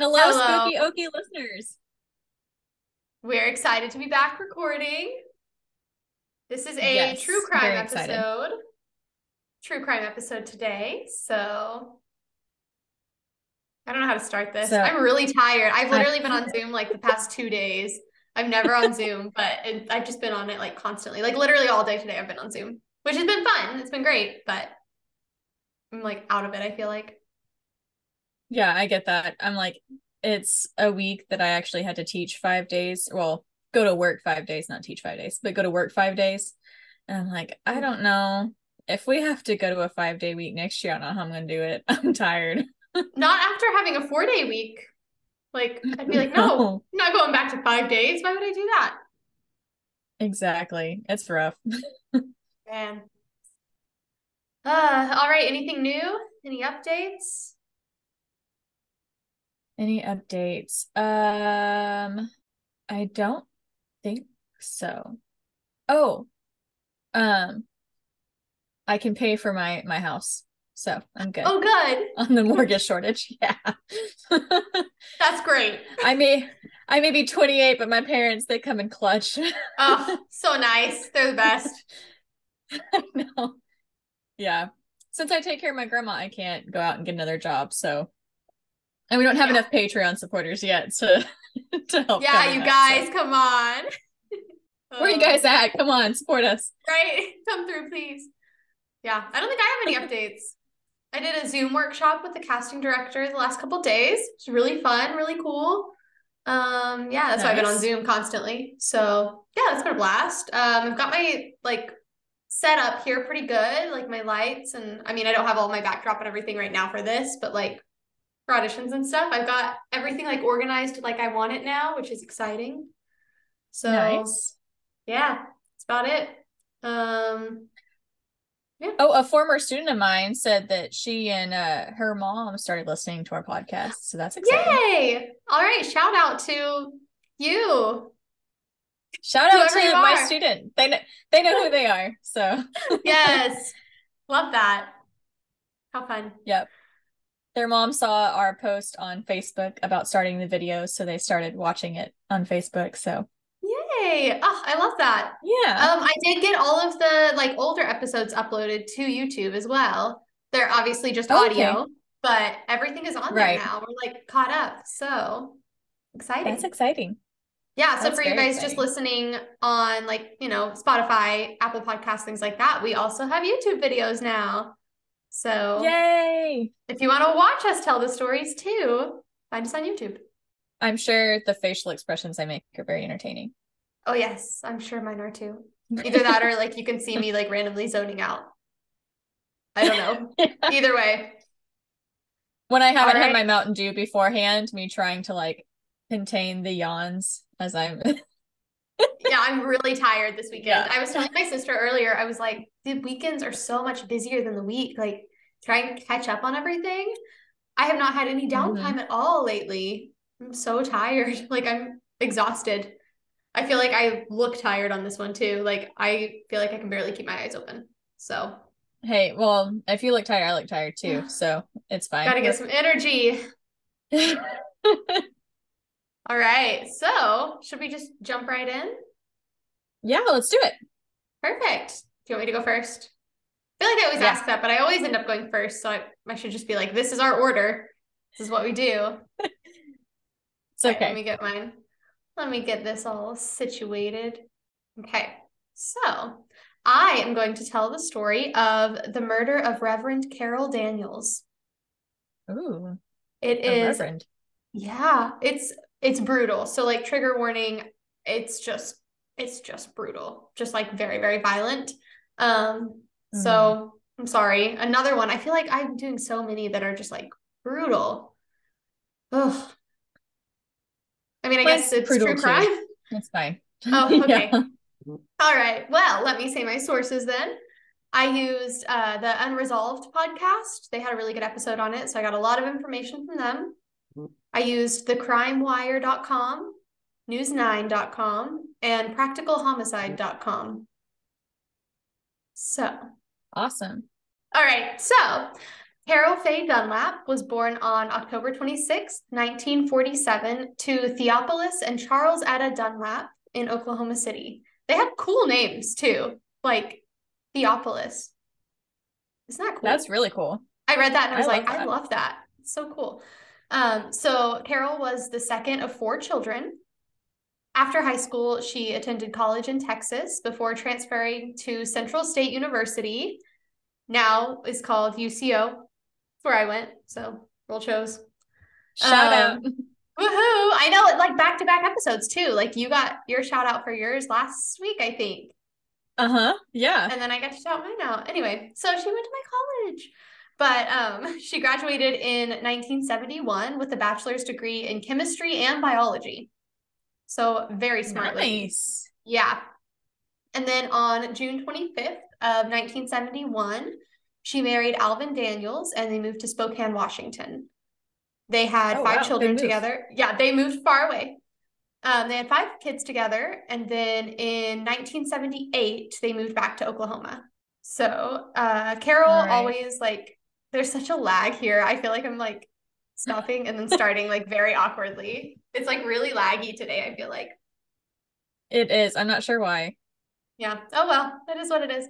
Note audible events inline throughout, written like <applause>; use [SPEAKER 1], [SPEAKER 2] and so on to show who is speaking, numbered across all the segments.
[SPEAKER 1] Hello,
[SPEAKER 2] Hello.
[SPEAKER 1] spooky okie listeners.
[SPEAKER 2] We're excited to be back recording. This is a
[SPEAKER 1] Yes,
[SPEAKER 2] true crime
[SPEAKER 1] excited.
[SPEAKER 2] episode. True crime episode today. So I don't know how to start this.
[SPEAKER 1] So-
[SPEAKER 2] I'm really tired. I've literally been on Zoom like the past two days. I'm never on Zoom, <laughs> but it, I've just been on it like constantly. Like literally all day today I've been on Zoom, which has been fun. It's been great, but I'm like out of it, I feel like.
[SPEAKER 1] Yeah, I get that. I'm like, it's a week that I actually had to teach five days. Well, go to work five days, not teach five days, but go to work five days. And I'm like, I don't know if we have to go to a five day week next year. I don't know how I'm gonna do it. <laughs> I'm tired.
[SPEAKER 2] Not after having a four day week. Like <laughs> I'd be like, no,
[SPEAKER 1] No.
[SPEAKER 2] I'm not going back to five days. Why would I do that?
[SPEAKER 1] Exactly. It's rough. <laughs>
[SPEAKER 2] Man. Uh, all right. Anything new? Any updates?
[SPEAKER 1] Any updates? Um, I don't think so. Oh, um, I can pay for my my house, so I'm good
[SPEAKER 2] Oh, good. <laughs>
[SPEAKER 1] on the mortgage shortage. <laughs> Yeah.
[SPEAKER 2] That's great.
[SPEAKER 1] I may I may be 28, but my parents they come in clutch.
[SPEAKER 2] Oh, <laughs> so nice. They're the best.
[SPEAKER 1] I know. Yeah. Since I take care of my grandma, I can't go out and get another job, so and we don't have
[SPEAKER 2] Yeah.
[SPEAKER 1] enough Patreon supporters yet to <laughs> to help.
[SPEAKER 2] Yeah, you
[SPEAKER 1] that, so.
[SPEAKER 2] guys, come on. <laughs>
[SPEAKER 1] Where are you
[SPEAKER 2] Uh,
[SPEAKER 1] guys at? Come on, support us.
[SPEAKER 2] Right? <laughs> Come through, please. Yeah, I don't think I have any updates. I did a Zoom workshop with the casting director the last couple days. It's really fun, really cool. Um, yeah, that's why I've been on Zoom constantly. So yeah, that's been a blast. Um, I've got my like set up here pretty good, like my lights, and I mean, I don't have all my backdrop and everything right now for this, but like for auditions and stuff, I've got everything like organized like I want it now, which is exciting. So
[SPEAKER 1] nice.
[SPEAKER 2] yeah, that's about it. Um, yeah.
[SPEAKER 1] Oh, a former student of mine said that she and uh her mom started listening to our podcast, so that's exciting.
[SPEAKER 2] yay! All right, shout out to you.
[SPEAKER 1] Shout out to my
[SPEAKER 2] are.
[SPEAKER 1] student. They know they know who they are. So <laughs>
[SPEAKER 2] Yes, <laughs> love that. How fun.
[SPEAKER 1] yep. Their mom saw our post on Facebook about starting the video, so they started watching it on Facebook. So
[SPEAKER 2] Yay! Oh, I love that.
[SPEAKER 1] yeah.
[SPEAKER 2] Um, I did get all of the like older episodes uploaded to YouTube as well. They're obviously just
[SPEAKER 1] Okay.
[SPEAKER 2] audio, but everything is on
[SPEAKER 1] Right.
[SPEAKER 2] there now. We're like caught up. So exciting.
[SPEAKER 1] That's exciting.
[SPEAKER 2] Yeah, so
[SPEAKER 1] That's
[SPEAKER 2] for you guys just listening on like, you know, Spotify, Apple Podcasts, things like that, we also have YouTube videos now. So
[SPEAKER 1] Yay.
[SPEAKER 2] if you want to watch us tell the stories too, find us on YouTube.
[SPEAKER 1] I'm sure the facial expressions I make are very entertaining.
[SPEAKER 2] Oh yes, I'm sure mine are too. <laughs> Either that or like you can see me like randomly zoning out. I don't know. <laughs> Either way.
[SPEAKER 1] when I haven't
[SPEAKER 2] All
[SPEAKER 1] had my Mountain Dew beforehand, me trying to like contain the yawns as I'm <laughs>
[SPEAKER 2] Yeah, I'm really tired this weekend.
[SPEAKER 1] Yeah.
[SPEAKER 2] I was telling my sister earlier, I was like, the weekends are so much busier than the week. Like trying to catch up on everything. I have not had any downtime mm-hmm. at all lately. I'm so tired. <laughs> Like I'm exhausted. I feel like I look tired on this one too. Like I feel like I can barely keep my eyes open. So
[SPEAKER 1] Hey, well, if you look tired, I look tired too, so it's fine.
[SPEAKER 2] gotta get some energy. <laughs> All right. So should we just jump right in?
[SPEAKER 1] yeah, let's do it.
[SPEAKER 2] Perfect. Do you want me to go first? I feel like I always
[SPEAKER 1] Yeah.
[SPEAKER 2] ask that, but I always end up going first. So I, I should just be like, this is our order. This is what we do. <laughs>
[SPEAKER 1] It's
[SPEAKER 2] All right, let me get mine. Let me get this all situated. Okay. So I am going to tell the story of the murder of Reverend Carol Daniels.
[SPEAKER 1] Ooh,
[SPEAKER 2] It is.
[SPEAKER 1] reverend.
[SPEAKER 2] yeah, it's it's brutal. So like trigger warning, it's just it's just brutal. Just like very, very violent. Um, so I'm sorry. Another one. I feel like I'm doing so many that are just like brutal. Ugh. I mean, I guess it's true
[SPEAKER 1] too.
[SPEAKER 2] crime.
[SPEAKER 1] It's fine.
[SPEAKER 2] Oh, <laughs> okay.
[SPEAKER 1] Yeah.
[SPEAKER 2] All right. Well, let me say my sources then. I used uh, the Unresolved podcast. They had a really good episode on it, so I got a lot of information from them. I used thecrimewire.com, news9.com, and practicalhomicide.com. So,
[SPEAKER 1] Awesome.
[SPEAKER 2] all right. So, Carol Faye Dunlap was born on October 26, 1947, to Theophilus and Charles Ada Dunlap in Oklahoma City. They have cool names too, like Theophilus. Isn't that cool?
[SPEAKER 1] That's really cool.
[SPEAKER 2] I read that and I was I like, I love that. It's so cool. Um, so Carol was the second of four children. After high school, she attended college in Texas before transferring to Central State University. Now is called UCO. That's where I went. So roll chose.
[SPEAKER 1] Shout um, out.
[SPEAKER 2] Woohoo! I know it like back to back episodes too. Like you got your shout out for yours last week, I think.
[SPEAKER 1] Uh-huh. Yeah.
[SPEAKER 2] And then I got to shout mine out. Anyway, so she went to my college. But um, <laughs> she graduated in 1971 with a bachelor's degree in chemistry and biology. So very smart.
[SPEAKER 1] Nice.
[SPEAKER 2] Lady. Yeah. And then on June 25th of 1971, she married Alvin Daniels and they moved to Spokane, Washington. They had oh, five wow. children together. Yeah, they moved far away. Um, they had five kids together, and then in 1978 they moved back to Oklahoma. So uh, Carol right. always like there's such a lag here. I feel like I'm like stopping and then <laughs> starting like very awkwardly. It's like really laggy today. I feel like
[SPEAKER 1] it is. I'm not sure why.
[SPEAKER 2] Yeah. Oh well, that is what it is.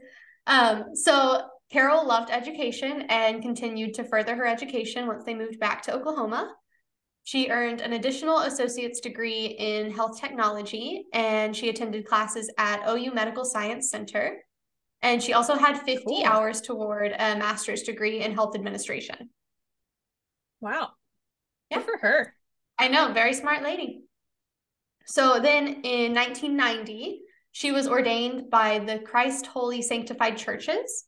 [SPEAKER 2] Um, so Carol loved education and continued to further her education once they moved back to Oklahoma. She earned an additional associate's degree in health technology and she attended classes at OU Medical Science Center. And she also had 50 cool. hours toward a master's degree in health administration.
[SPEAKER 1] Wow. Yeah. Good for her.
[SPEAKER 2] I know, very smart lady. So then in 1990, she was ordained by the Christ Holy Sanctified Churches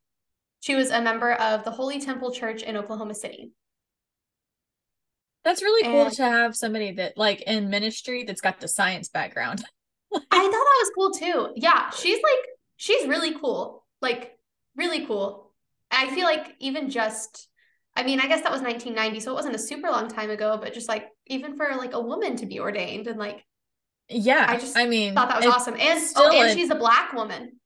[SPEAKER 2] she was a member of the Holy Temple Church in Oklahoma City.
[SPEAKER 1] That's really cool to have somebody that like in ministry that's got the science background. <laughs>
[SPEAKER 2] I thought that was cool too. Yeah, she's like she's really cool. Like really cool. I feel like even just I mean, I guess that was 1990, so it wasn't a super long time ago, but just like even for like a woman to be ordained and like
[SPEAKER 1] yeah,
[SPEAKER 2] I just
[SPEAKER 1] I mean
[SPEAKER 2] thought that was awesome. And oh, and a... she's a black woman.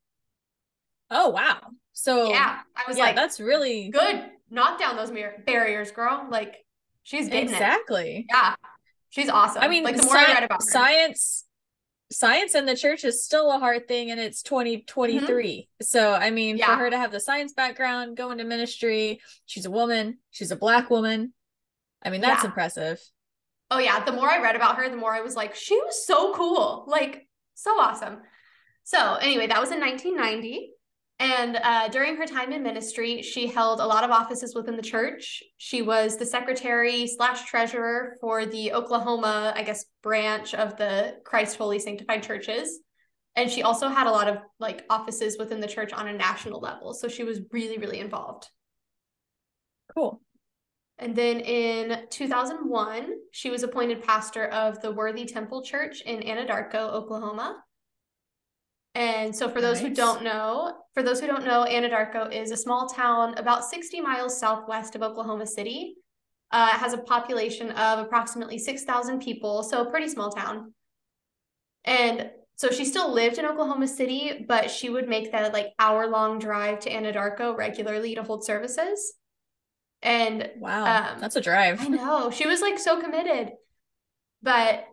[SPEAKER 1] Oh wow. So
[SPEAKER 2] yeah, I was
[SPEAKER 1] yeah,
[SPEAKER 2] like,
[SPEAKER 1] that's really
[SPEAKER 2] good. Knock down those barriers, girl. Like she's getting
[SPEAKER 1] exactly.
[SPEAKER 2] It. Yeah, she's awesome.
[SPEAKER 1] I mean,
[SPEAKER 2] like
[SPEAKER 1] the more sci- I read about her. science, science in the church is still a hard thing, and it's twenty twenty three. Mm-hmm. So I mean, yeah. for her to have the science background, go into ministry, she's a woman, she's a black woman. I mean, that's yeah. impressive.
[SPEAKER 2] Oh yeah, the more I read about her, the more I was like, she was so cool, like so awesome. So anyway, that was in 1990. And uh, during her time in ministry, she held a lot of offices within the church. She was the secretary slash treasurer for the Oklahoma, I guess, branch of the Christ Holy Sanctified Churches. And she also had a lot of like offices within the church on a national level. So she was really, really involved.
[SPEAKER 1] Cool.
[SPEAKER 2] And then in 2001, she was appointed pastor of the Worthy Temple Church in Anadarko, Oklahoma. And so for those nice. who don't know, for those who don't know, Anadarko is a small town about 60 miles southwest of Oklahoma City. Uh, it has a population of approximately 6,000 people, so a pretty small town. And so she still lived in Oklahoma City, but she would make that like hour long drive to Anadarko regularly to hold services. And
[SPEAKER 1] wow, um, that's a drive.
[SPEAKER 2] I know. She was like so committed. But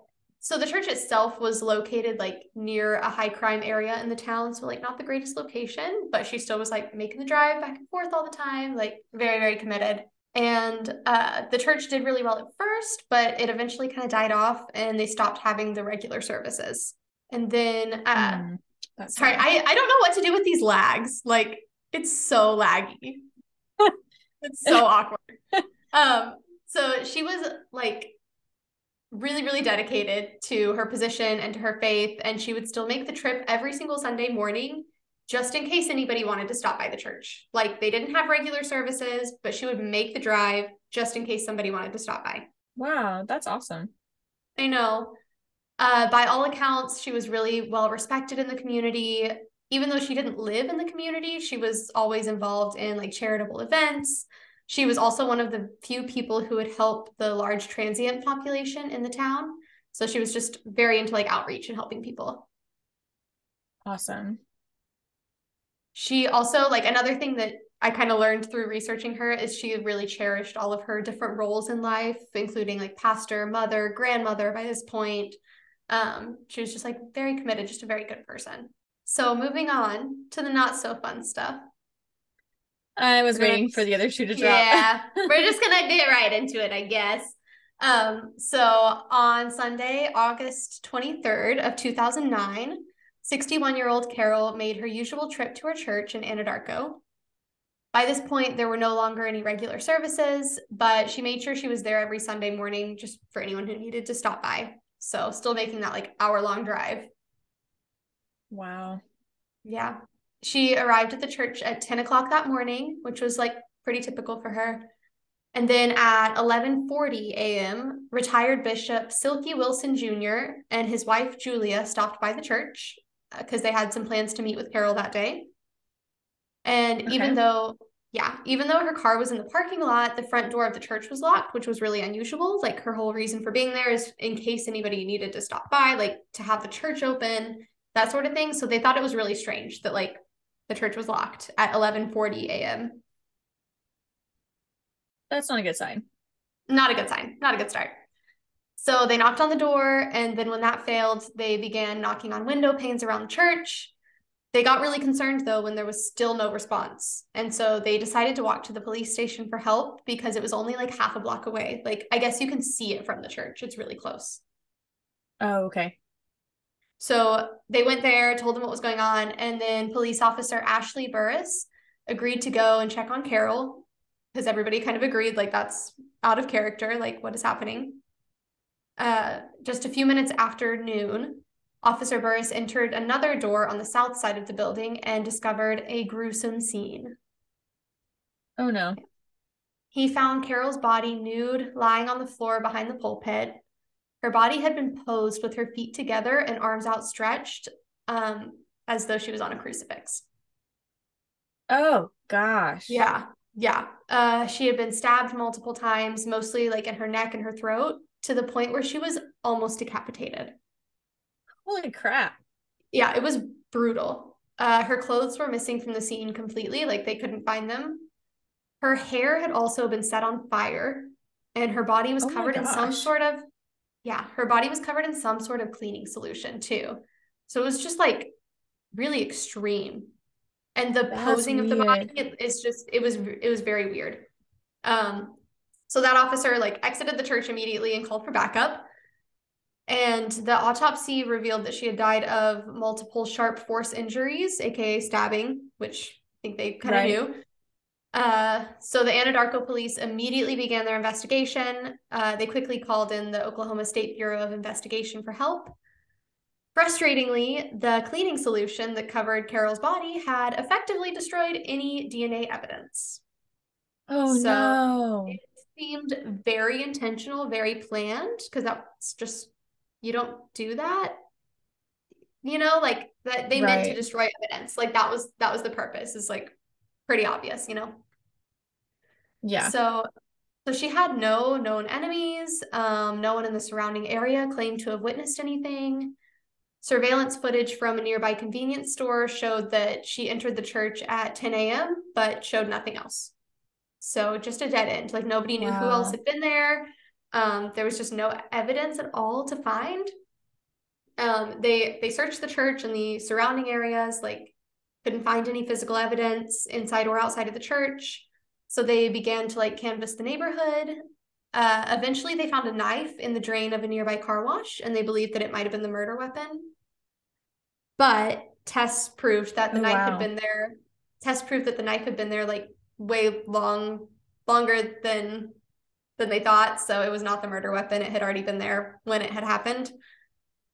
[SPEAKER 2] so the church itself was located like near a high crime area in the town so like not the greatest location but she still was like making the drive back and forth all the time like very very committed. And uh, the church did really well at first but it eventually kind of died off and they stopped having the regular services. And then uh, mm, sorry I, I don't know what to do with these lags. Like it's so laggy. <laughs> It's so awkward. <laughs> Um so she was like really, really dedicated to her position and to her faith. And she would still make the trip every single Sunday morning just in case anybody wanted to stop by the church. Like they didn't have regular services, but she would make the drive just in case somebody wanted to stop by.
[SPEAKER 1] Wow, that's awesome.
[SPEAKER 2] I know. Uh, by all accounts, she was really well respected in the community. Even though she didn't live in the community, she was always involved in like charitable events. She was also one of the few people who would help the large transient population in the town. So she was just very into like outreach and helping people.
[SPEAKER 1] Awesome.
[SPEAKER 2] She also like another thing that I kind of learned through researching her is she really cherished all of her different roles in life, including like pastor, mother, grandmother by this point. Um, she was just like very committed, just a very good person. So moving on to the not so fun stuff.
[SPEAKER 1] I was waiting for the other shoe to drop.
[SPEAKER 2] Yeah, we're just <laughs> gonna get right into it, I guess. Um, so on Sunday, August 23rd of 2009, 61-year-old Carol made her usual trip to her church in Anadarko. By this point, there were no longer any regular services, but she made sure she was there every Sunday morning just for anyone who needed to stop by. So still making that like hour long drive.
[SPEAKER 1] Wow.
[SPEAKER 2] Yeah. She arrived at the church at 10 o'clock that morning, which was like pretty typical for her. And then at 11:40 a.m., retired Bishop Silky Wilson Jr. and his wife Julia stopped by the church because uh, they had some plans to meet with Carol that day. And okay. even though, yeah, even though her car was in the parking lot, the front door of the church was locked, which was really unusual. Like her whole reason for being there is in case anybody needed to stop by, like to have the church open, that sort of thing. So they thought it was really strange that like the church was locked at 11:40 a.m.
[SPEAKER 1] That's not a good sign.
[SPEAKER 2] Not a good sign. Not a good start. So they knocked on the door, and then when that failed, they began knocking on window panes around the church. They got really concerned though when there was still no response. And so they decided to walk to the police station for help because it was only like half a block away. Like, I guess you can see it from the church, it's really close.
[SPEAKER 1] Oh, okay.
[SPEAKER 2] So they went there, told them what was going on, and then police officer Ashley Burris agreed to go and check on Carol because everybody kind of agreed like that's out of character, like what is happening. Uh, just a few minutes after noon, Officer Burris entered another door on the south side of the building and discovered a gruesome scene.
[SPEAKER 1] Oh no.
[SPEAKER 2] He found Carol's body nude, lying on the floor behind the pulpit. Her body had been posed with her feet together and arms outstretched, um, as though she was on a crucifix.
[SPEAKER 1] Oh gosh.
[SPEAKER 2] Yeah. Yeah. Uh, she had been stabbed multiple times, mostly like in her neck and her throat, to the point where she was almost decapitated.
[SPEAKER 1] Holy crap.
[SPEAKER 2] Yeah, it was brutal. Uh, her clothes were missing from the scene completely, like they couldn't find them. Her hair had also been set on fire, and her body was oh covered in some sort of, yeah, her body was covered in some sort of cleaning solution too. So it was just like really extreme and the That's posing weird. of the body is just it was it was very weird um so that officer like exited the church immediately and called for backup and the autopsy revealed that she had died of multiple sharp force injuries aka stabbing which i think they kind of right. knew uh, so the Anadarko police immediately began their investigation. Uh, they quickly called in the Oklahoma State Bureau of Investigation for help. Frustratingly, the cleaning solution that covered Carol's body had effectively destroyed any DNA evidence.
[SPEAKER 1] Oh so no.
[SPEAKER 2] It seemed very intentional, very planned, because that's just you don't do that. You know, like that they right. meant to destroy evidence. Like that was that was the purpose, is like pretty obvious, you know.
[SPEAKER 1] Yeah.
[SPEAKER 2] So so she had no known enemies. Um, no one in the surrounding area claimed to have witnessed anything. Surveillance footage from a nearby convenience store showed that she entered the church at 10 a.m., but showed nothing else. So just a dead end. Like nobody knew wow. who else had been there. Um, there was just no evidence at all to find. Um, they they searched the church and the surrounding areas, like couldn't find any physical evidence inside or outside of the church. So they began to like canvass the neighborhood. Uh, eventually, they found a knife in the drain of a nearby car wash, and they believed that it might have been the murder weapon. But tests proved that the oh, knife wow. had been there. Tests proved that the knife had been there like way long, longer than than they thought. So it was not the murder weapon. It had already been there when it had happened.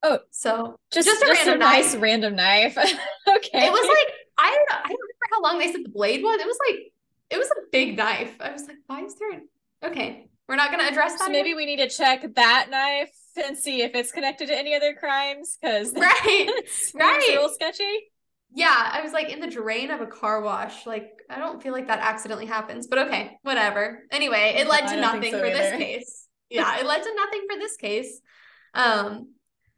[SPEAKER 1] Oh,
[SPEAKER 2] so
[SPEAKER 1] just, just a just random a nice knife. random knife. <laughs> okay.
[SPEAKER 2] It was like I don't know. I don't remember how long they said the blade was. It was like it was a big knife. I was like, why is there? An... Okay, we're not going to address that.
[SPEAKER 1] So maybe we need to check that knife and see if it's connected to any other crimes because
[SPEAKER 2] right, <laughs> right,
[SPEAKER 1] a little sketchy.
[SPEAKER 2] Yeah, I was like in the drain of a car wash. Like I don't feel like that accidentally happens, but okay, whatever. Anyway, it led to nothing so for either. this case. Yeah, it led to nothing for this case. Um,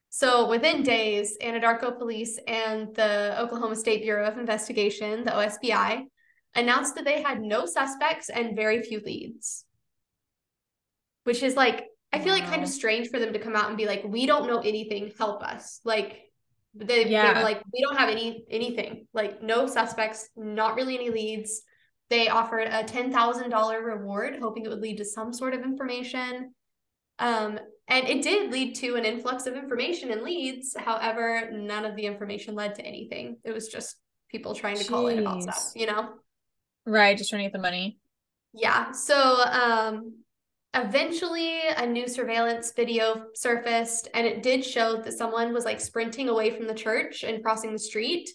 [SPEAKER 2] so within days, Anadarko police and the Oklahoma State Bureau of Investigation, the OSBI, announced that they had no suspects and very few leads. Which is like, I feel wow. like kind of strange for them to come out and be like, we don't know anything, help us. Like they, yeah. they were like, we don't have any anything, like no suspects, not really any leads. They offered a $10,000 reward, hoping it would lead to some sort of information. Um, and it did lead to an influx of information and leads. However, none of the information led to anything. It was just people trying to Jeez. call in about stuff, you know?
[SPEAKER 1] Right, just trying to get the money.
[SPEAKER 2] Yeah. So um eventually a new surveillance video surfaced and it did show that someone was like sprinting away from the church and crossing the street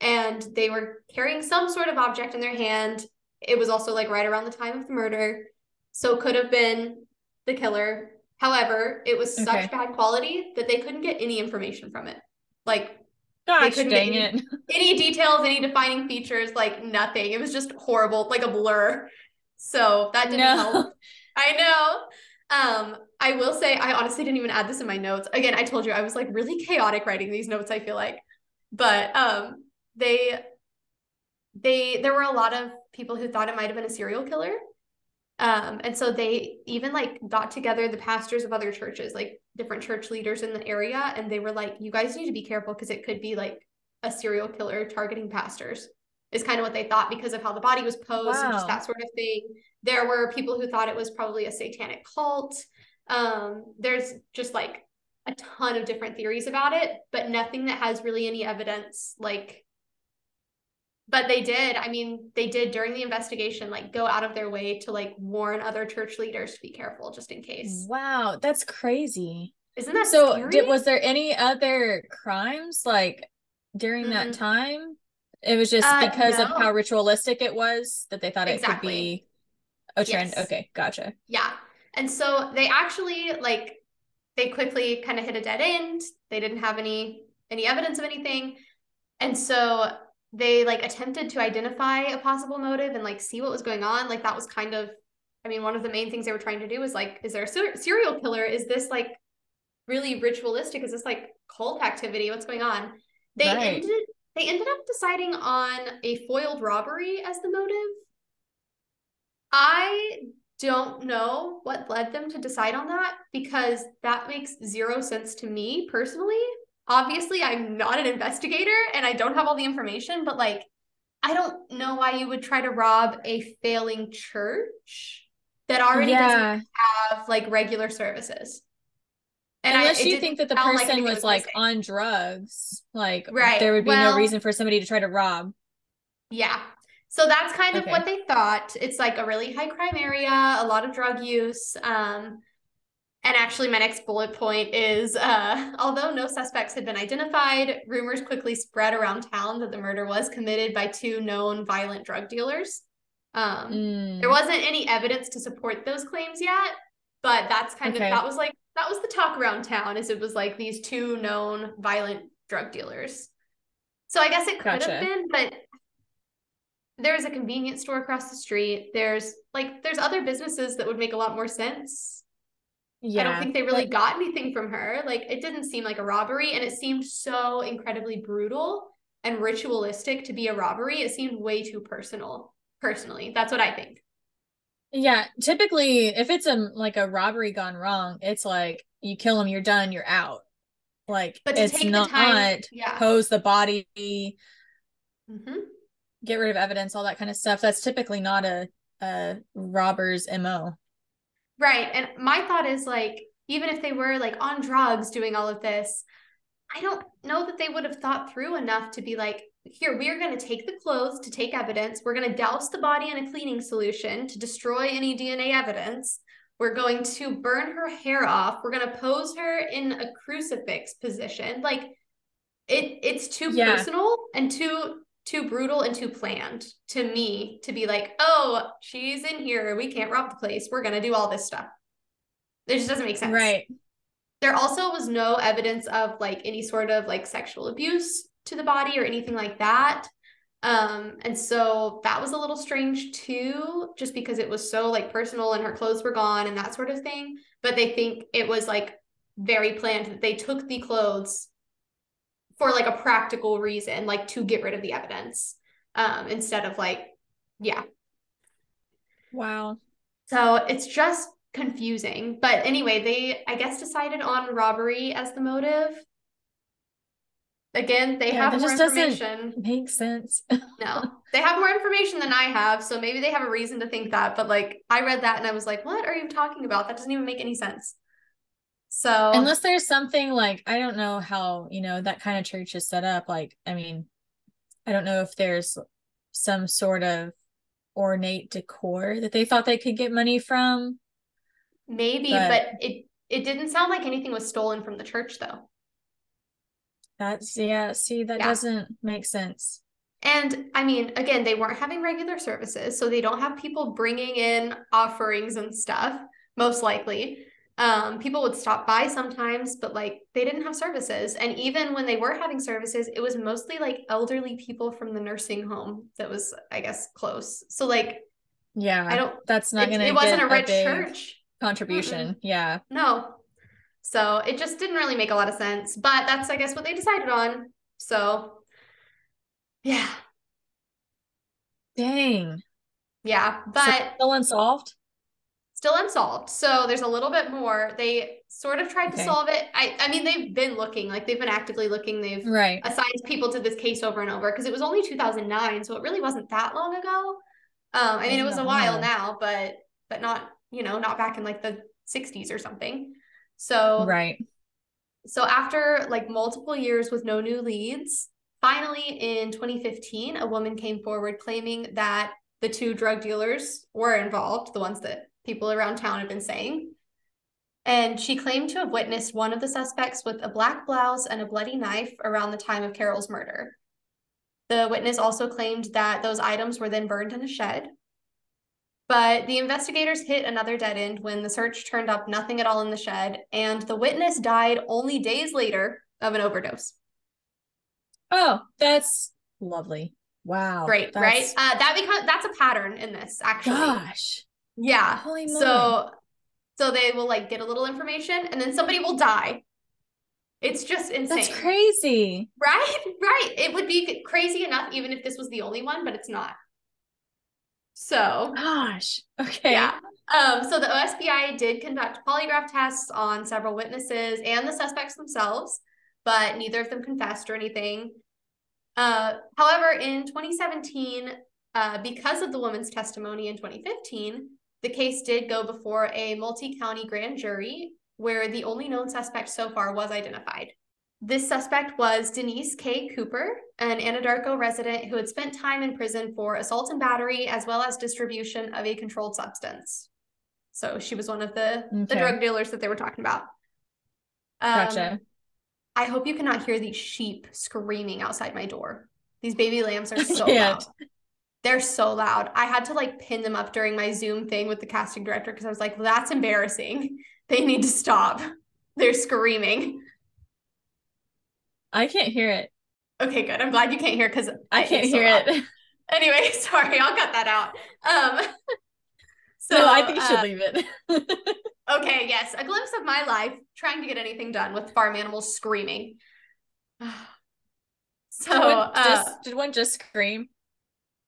[SPEAKER 2] and they were carrying some sort of object in their hand. It was also like right around the time of the murder. So could have been the killer However, it was such okay. bad quality that they couldn't get any information from it. Like
[SPEAKER 1] Gosh, couldn't dang
[SPEAKER 2] any, it. <laughs> any details, any defining features, like nothing. It was just horrible, like a blur. So that didn't no. help. I know. Um, I will say I honestly didn't even add this in my notes. Again, I told you I was like really chaotic writing these notes, I feel like. But um they they there were a lot of people who thought it might have been a serial killer um, and so they even like got together the pastors of other churches, like different church leaders in the area, and they were like, you guys need to be careful because it could be like a serial killer targeting pastors, is kind of what they thought because of how the body was posed wow. and just that sort of thing. There were people who thought it was probably a satanic cult. Um, there's just like a ton of different theories about it, but nothing that has really any evidence like but they did i mean they did during the investigation like go out of their way to like warn other church leaders to be careful just in case
[SPEAKER 1] wow that's crazy
[SPEAKER 2] isn't that
[SPEAKER 1] so did, was there any other crimes like during mm-hmm. that time it was just uh, because no. of how ritualistic it was that they thought exactly. it could be a trend yes. okay gotcha
[SPEAKER 2] yeah and so they actually like they quickly kind of hit a dead end they didn't have any any evidence of anything and so they like attempted to identify a possible motive and like see what was going on like that was kind of i mean one of the main things they were trying to do was like is there a ser- serial killer? Is this like really ritualistic? Is this like cult activity? What's going on? They right. ended they ended up deciding on a foiled robbery as the motive. I don't know what led them to decide on that because that makes zero sense to me personally obviously I'm not an investigator and I don't have all the information, but like I don't know why you would try to rob a failing church that already yeah. doesn't have like regular services.
[SPEAKER 1] And Unless I, you think that the person like was like on drugs, like right. there would be well, no reason for somebody to try to rob.
[SPEAKER 2] Yeah. So that's kind of okay. what they thought. It's like a really high crime area, a lot of drug use. Um, and actually, my next bullet point is uh, <laughs> although no suspects had been identified, rumors quickly spread around town that the murder was committed by two known violent drug dealers. Um, mm. There wasn't any evidence to support those claims yet, but that's kind okay. of that was like that was the talk around town, is it was like these two known violent drug dealers. So I guess it could gotcha. have been, but there's a convenience store across the street. There's like there's other businesses that would make a lot more sense yeah, I don't think they really got anything from her. Like it didn't seem like a robbery and it seemed so incredibly brutal and ritualistic to be a robbery. It seemed way too personal. Personally, that's what I think.
[SPEAKER 1] Yeah, typically if it's a like a robbery gone wrong, it's like you kill them, you're done, you're out. Like but it's not time, yeah. pose the body, mm-hmm. get rid of evidence, all that kind of stuff. That's typically not a a robber's mo.
[SPEAKER 2] Right. And my thought is like, even if they were like on drugs doing all of this, I don't know that they would have thought through enough to be like, here, we are going to take the clothes to take evidence. We're going to douse the body in a cleaning solution to destroy any DNA evidence. We're going to burn her hair off. We're going to pose her in a crucifix position. Like it it's too yeah. personal and too too brutal and too planned to me to be like, oh, she's in here. We can't rob the place. We're going to do all this stuff. It just doesn't make sense.
[SPEAKER 1] Right.
[SPEAKER 2] There also was no evidence of like any sort of like sexual abuse to the body or anything like that. Um, and so that was a little strange too, just because it was so like personal and her clothes were gone and that sort of thing. But they think it was like very planned that they took the clothes for like a practical reason, like to get rid of the evidence, um, instead of like Yeah.
[SPEAKER 1] Wow.
[SPEAKER 2] So it's just confusing. But anyway, they, I guess, decided on robbery as the motive. Again, they
[SPEAKER 1] Yeah,
[SPEAKER 2] have more
[SPEAKER 1] just doesn't-
[SPEAKER 2] information.
[SPEAKER 1] Makes sense. <laughs>
[SPEAKER 2] No, they have more information than I have. So maybe they have a reason to think that. But like, I read that and I was like, what are you talking about? That doesn't even make any sense. So,
[SPEAKER 1] Unless there's something like I don't know how, you know, that kind of church is set up. Like, I mean, I don't know if there's some sort of ornate decor that they thought they could get money from.
[SPEAKER 2] maybe,
[SPEAKER 1] but-
[SPEAKER 2] but it, it didn't sound like anything was stolen from the church though.
[SPEAKER 1] That's yeah, see, that
[SPEAKER 2] Yeah.
[SPEAKER 1] doesn't make sense.
[SPEAKER 2] And I mean, again, they weren't having regular services, so they don't have people bringing in offerings and stuff, most likely. Um, people would stop by sometimes, but like they didn't have services. And even when they were having services, it was mostly like elderly people from the nursing home that was, I guess, close. So like
[SPEAKER 1] Yeah.
[SPEAKER 2] I don't
[SPEAKER 1] that's not
[SPEAKER 2] it,
[SPEAKER 1] gonna
[SPEAKER 2] it wasn't a rich
[SPEAKER 1] big
[SPEAKER 2] church.
[SPEAKER 1] contribution. Yeah.
[SPEAKER 2] No. So it just didn't really make a lot of sense. But that's I guess what they decided on. So yeah.
[SPEAKER 1] Dang.
[SPEAKER 2] Yeah.
[SPEAKER 1] So
[SPEAKER 2] But
[SPEAKER 1] still unsolved?
[SPEAKER 2] Still unsolved. So there's a little bit more. They sort of tried to solve it. I I mean they've been looking, like they've been actively looking. They've
[SPEAKER 1] Right.
[SPEAKER 2] assigned people to this case over and over because it was only 2009, so it really wasn't that long ago. Um, I mean it was a while now, but but not, you know, not back in like the 60s or something. So
[SPEAKER 1] Right.
[SPEAKER 2] so after like multiple years with no new leads, finally in 2015, a woman came forward claiming that the two drug dealers were involved, the ones that people around town have been saying. And she claimed to have witnessed one of the suspects with a black blouse and a bloody knife around the time of Carol's murder. The witness also claimed that those items were then burned in a shed. But the investigators hit another dead end when the search turned up nothing at all in the shed, and the witness died only days later of an overdose.
[SPEAKER 1] Oh, that's lovely. Wow.
[SPEAKER 2] Great, right? Uh, that becomes that's a pattern in this, actually.
[SPEAKER 1] Gosh.
[SPEAKER 2] Yeah.
[SPEAKER 1] Holy moly.
[SPEAKER 2] So so they will like get a little information and then somebody will die. It's just insane.
[SPEAKER 1] That's crazy.
[SPEAKER 2] Right? Right. It would be crazy enough even if this was the only one, but it's not. So
[SPEAKER 1] Gosh. Okay.
[SPEAKER 2] Yeah. Um, so the OSBI did conduct polygraph tests on several witnesses and the suspects themselves, but neither of them confessed or anything. Uh, however, in 2017, uh, because of the woman's testimony in 2015, the case did go before a multi county grand jury where the only known suspect so far was identified. This suspect was Denise K. Cooper, an Anadarko resident who had spent time in prison for assault and battery, as well as distribution of a controlled substance. So she was one of the, the drug dealers that they were talking about. Um,
[SPEAKER 1] Gotcha.
[SPEAKER 2] I hope you cannot hear these sheep screaming outside my door. These baby lambs are <laughs> so loud. They're so loud. I had to like pin them up during my Zoom thing with the casting director because I was like, well, that's embarrassing. <laughs> They need to stop. They're screaming.
[SPEAKER 1] I can't hear it.
[SPEAKER 2] Okay, good. I'm glad you can't hear because
[SPEAKER 1] I can't hear it.
[SPEAKER 2] Anyway, <laughs> sorry, I'll cut that out. Um, <laughs> so
[SPEAKER 1] no, I think you should
[SPEAKER 2] uh,
[SPEAKER 1] leave it.
[SPEAKER 2] Okay, yes, a glimpse of my life trying to get anything done with farm animals screaming. <sighs> So,
[SPEAKER 1] did, one
[SPEAKER 2] uh,
[SPEAKER 1] just, did one just scream?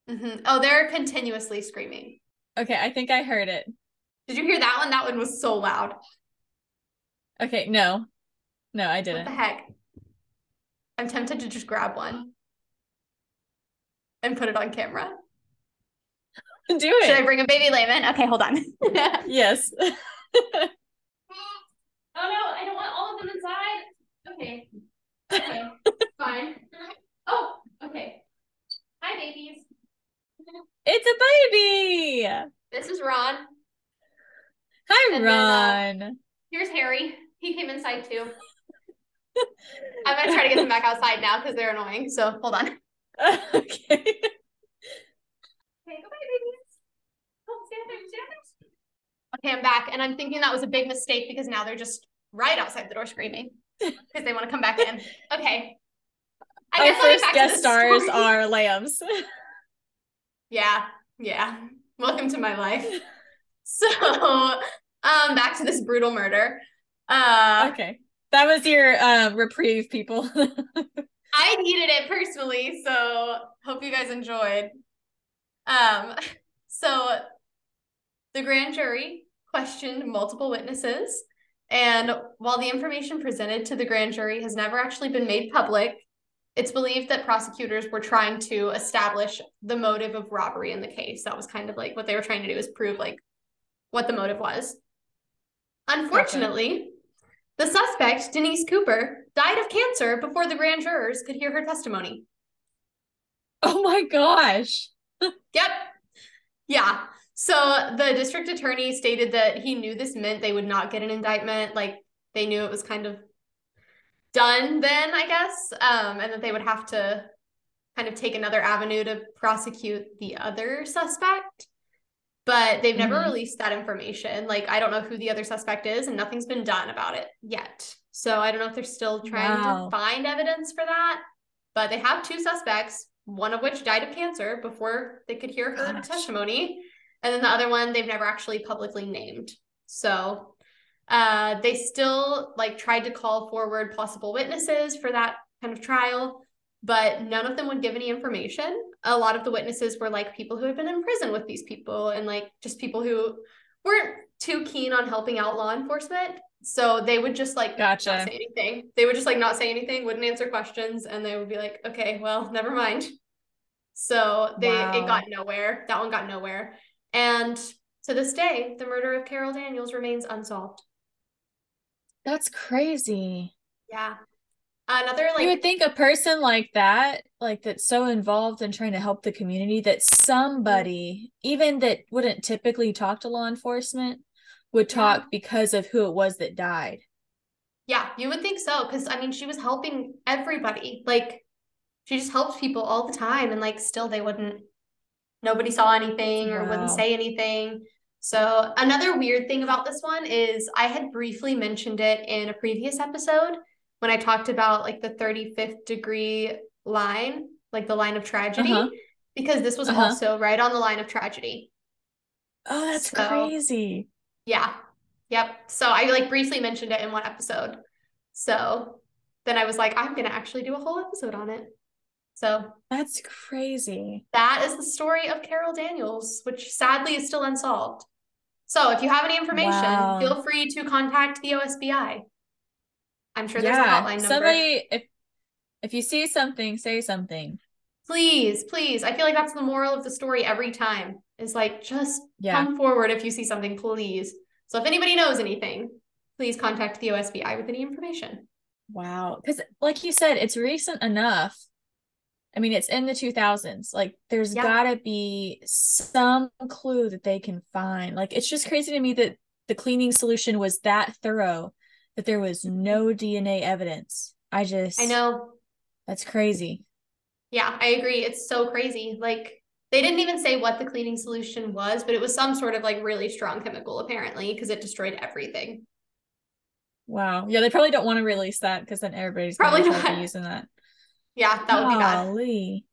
[SPEAKER 2] Mhm. oh, they're continuously screaming.
[SPEAKER 1] Okay, I think I heard it.
[SPEAKER 2] Did you hear that one? That one was so loud.
[SPEAKER 1] Okay, no. No, I didn't.
[SPEAKER 2] What the heck? I'm tempted to just grab one and put it on camera. <laughs>
[SPEAKER 1] Do it.
[SPEAKER 2] Should I bring a baby layman? Okay, hold on. <laughs>
[SPEAKER 1] Yes. <laughs>
[SPEAKER 2] Oh no, I don't want all of them inside. Okay. Okay. Fine. Oh, okay. Hi, babies.
[SPEAKER 1] It's a baby.
[SPEAKER 2] This is Ron.
[SPEAKER 1] Hi,
[SPEAKER 2] And then, uh,
[SPEAKER 1] Ron.
[SPEAKER 2] Here's Harry. He came inside too. <laughs> I'm gonna try to get them back outside now because they're annoying. So hold on. <laughs> Okay,
[SPEAKER 1] okay.
[SPEAKER 2] go bye, babies. Oh. Okay, I'm back, and I'm thinking that was a big mistake because now they're just right outside the door screaming because they want to come back in. <laughs> Okay. I
[SPEAKER 1] Our
[SPEAKER 2] guess
[SPEAKER 1] first guest stars
[SPEAKER 2] story.
[SPEAKER 1] are lambs.
[SPEAKER 2] Yeah, yeah. Welcome to my life. <laughs> So, um, back to this brutal murder. Uh,
[SPEAKER 1] okay. That was your um reprieve, people. <laughs>
[SPEAKER 2] I needed it personally, so hope you guys enjoyed. Um, so the grand jury questioned multiple witnesses, and while the information presented to the grand jury has never actually been made public, it's believed that prosecutors were trying to establish the motive of robbery in the case. That was kind of like what they were trying to do is prove like what the motive was. Unfortunately, okay. the suspect, Denise Cooper, died of cancer before the grand jurors could hear her testimony.
[SPEAKER 1] Oh my gosh.
[SPEAKER 2] yep. Yeah. So the district attorney stated that he knew this meant they would not get an indictment. Like they knew it was kind of done then, I guess, um, and that they would have to kind of take another avenue to prosecute the other suspect. But they've never mm-hmm. released that information. Like, I don't know who the other suspect is, and nothing's been done about it yet. So I don't know if they're still trying wow. to find evidence for that. But they have two suspects, one of which died of cancer before they could hear her Gosh. testimony. And then the other one they've never actually publicly named. So uh, they still like tried to call forward possible witnesses for that kind of trial, but none of them would give any information. A lot of the witnesses were like people who had been in prison with these people and like just people who weren't too keen on helping out law enforcement. So they would just like
[SPEAKER 1] gotcha.
[SPEAKER 2] not say anything. They would just like not say anything, wouldn't answer questions, and they would be like, okay, well, never mind. So they wow. it got nowhere. That one got nowhere. And to this day, the murder of Carol Daniels remains unsolved.
[SPEAKER 1] That's crazy.
[SPEAKER 2] Yeah. Another like
[SPEAKER 1] you would think a person like that, like that's so involved in trying to help the community, that somebody, even that wouldn't typically talk to law enforcement, would talk yeah. because of who it was that died.
[SPEAKER 2] Yeah, you would think so. Cause I mean, she was helping everybody. Like she just helped people all the time. And like still they wouldn't nobody saw anything or wow. wouldn't say anything. So, another weird thing about this one is I had briefly mentioned it in a previous episode when I talked about like the 35th degree line, like the line of tragedy, uh-huh. because this was uh-huh. also right on the line of tragedy.
[SPEAKER 1] Oh, that's so, crazy.
[SPEAKER 2] Yeah. Yep. So, I like briefly mentioned it in one episode. So, then I was like, I'm going to actually do a whole episode on it. So
[SPEAKER 1] that's crazy.
[SPEAKER 2] That is the story of Carol Daniels, which sadly is still unsolved. So if you have any information, wow. feel free to contact the OSBI. I'm sure there's yeah, a hotline number.
[SPEAKER 1] Somebody, if if you see something, say something.
[SPEAKER 2] Please, please. I feel like that's the moral of the story every time. Is like just yeah. come forward if you see something, please. So if anybody knows anything, please contact the OSBI with any information.
[SPEAKER 1] Wow. Because like you said, it's recent enough I mean, it's in the 2000s. Like, there's yeah. got to be some clue that they can find. Like, it's just crazy to me that the cleaning solution was that thorough that there was no DNA evidence. I just,
[SPEAKER 2] I know.
[SPEAKER 1] That's crazy.
[SPEAKER 2] Yeah, I agree. It's so crazy. Like, they didn't even say what the cleaning solution was, but it was some sort of like really strong chemical, apparently, because it destroyed everything.
[SPEAKER 1] Wow. Yeah, they probably don't want to release that because then everybody's probably not using that.
[SPEAKER 2] Yeah, that would be bad.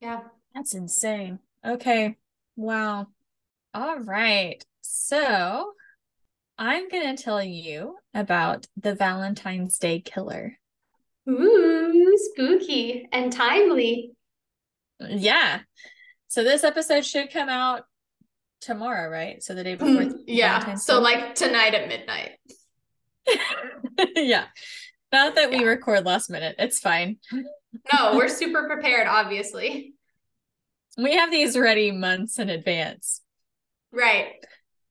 [SPEAKER 2] Yeah.
[SPEAKER 1] That's insane. Okay. Wow. All right. So I'm going to tell you about the Valentine's Day killer.
[SPEAKER 2] Ooh, spooky and timely.
[SPEAKER 1] Yeah. So this episode should come out tomorrow, right? So the day before.
[SPEAKER 2] Mm, yeah. Valentine's so Day. like tonight at midnight. <laughs>
[SPEAKER 1] yeah. Not that we record last minute. It's fine.
[SPEAKER 2] No, we're <laughs> super prepared, obviously.
[SPEAKER 1] We have these ready months in advance.
[SPEAKER 2] Right.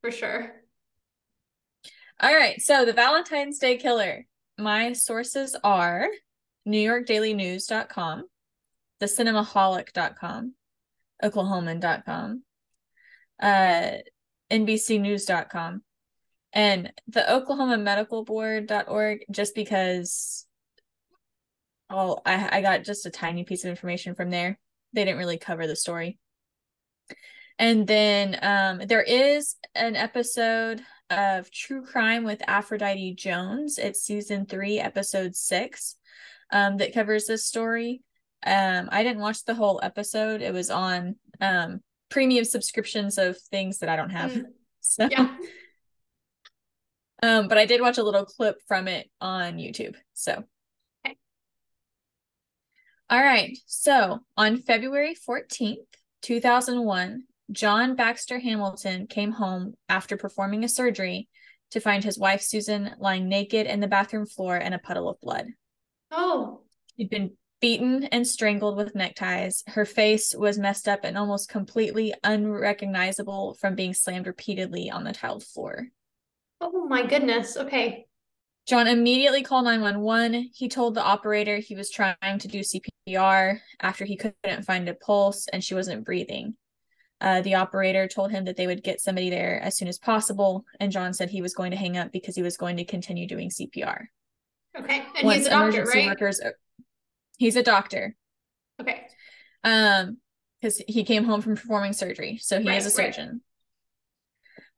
[SPEAKER 2] For sure.
[SPEAKER 1] All right. So the Valentine's Day killer. My sources are NewYorkDailyNews.com, TheCinemaholic.com, Oklahoman.com, uh, NBCNews.com, and the Oklahoma Medical Board.org just because oh I, I got just a tiny piece of information from there. They didn't really cover the story. And then um, there is an episode of True Crime with Aphrodite Jones. It's season three, episode six, um, that covers this story. Um, I didn't watch the whole episode. It was on um, premium subscriptions of things that I don't have. Mm. <laughs> So yeah. Um, but I did watch a little clip from it on YouTube. So okay. All right. So on February 14th, 2001, John Baxter Hamilton came home after performing a surgery to find his wife Susan lying naked in the bathroom floor in a puddle of blood.
[SPEAKER 2] Oh.
[SPEAKER 1] She'd been beaten and strangled with neckties. Her face was messed up and almost completely unrecognizable from being slammed repeatedly on the tiled floor.
[SPEAKER 2] Oh my goodness. Okay.
[SPEAKER 1] John immediately called 911. He told the operator he was trying to do CPR after he couldn't find a pulse and she wasn't breathing. Uh, the operator told him that they would get somebody there as soon as possible, and John said he was going to hang up because he was going to continue doing CPR.
[SPEAKER 2] Okay, and Once he's a doctor, right? Workers,
[SPEAKER 1] he's a doctor.
[SPEAKER 2] Okay.
[SPEAKER 1] Um, because he came home from performing surgery, so he right, is a surgeon.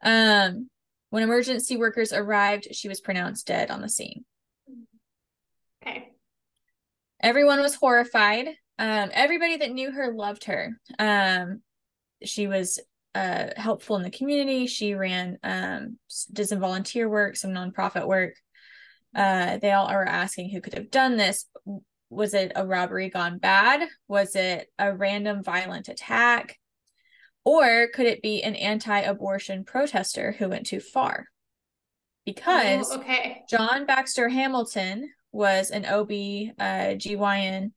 [SPEAKER 1] Right. Um, when emergency workers arrived, she was pronounced dead on the scene.
[SPEAKER 2] Okay.
[SPEAKER 1] Everyone was horrified. Um, everybody that knew her loved her. Um, she was uh, helpful in the community. She ran, um, did some volunteer work, some nonprofit work. Uh, they all are asking who could have done this. Was it a robbery gone bad? Was it a random violent attack? Or could it be an anti abortion protester who went too far? Because
[SPEAKER 2] oh, okay.
[SPEAKER 1] John Baxter Hamilton was an OB uh, GYN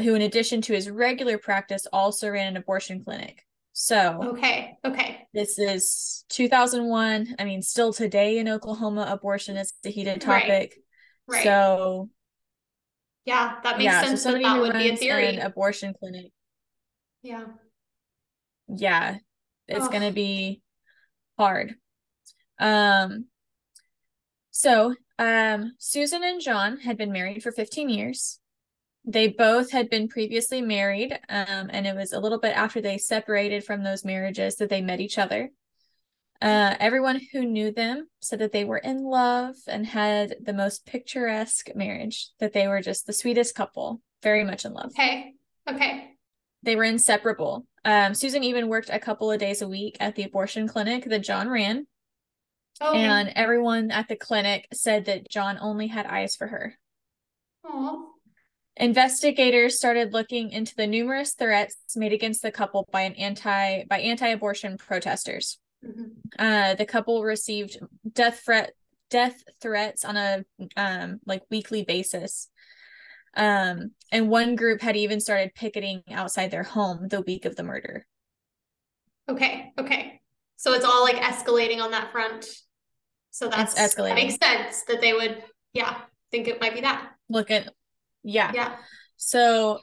[SPEAKER 1] who, in addition to his regular practice, also ran an abortion clinic. So,
[SPEAKER 2] okay, okay.
[SPEAKER 1] This is 2001. I mean, still today in Oklahoma, abortion is a heated topic. Right. right. So,
[SPEAKER 2] yeah, that makes yeah, sense. So somebody that, that would be a theory.
[SPEAKER 1] An abortion clinic.
[SPEAKER 2] Yeah.
[SPEAKER 1] Yeah, it's oh. going to be hard. Um, so, um, Susan and John had been married for 15 years they both had been previously married um, and it was a little bit after they separated from those marriages that they met each other uh, everyone who knew them said that they were in love and had the most picturesque marriage that they were just the sweetest couple very much in love
[SPEAKER 2] okay okay
[SPEAKER 1] they were inseparable um, susan even worked a couple of days a week at the abortion clinic that john ran oh, and everyone at the clinic said that john only had eyes for her
[SPEAKER 2] Aww.
[SPEAKER 1] Investigators started looking into the numerous threats made against the couple by an anti by anti-abortion protesters. Mm-hmm. Uh, the couple received death threat death threats on a um, like weekly basis. Um, and one group had even started picketing outside their home the week of the murder.
[SPEAKER 2] Okay, okay. So it's all like escalating on that front. So that's it's escalating. That makes sense that they would, yeah, think it might be that.
[SPEAKER 1] Look at yeah.
[SPEAKER 2] Yeah.
[SPEAKER 1] So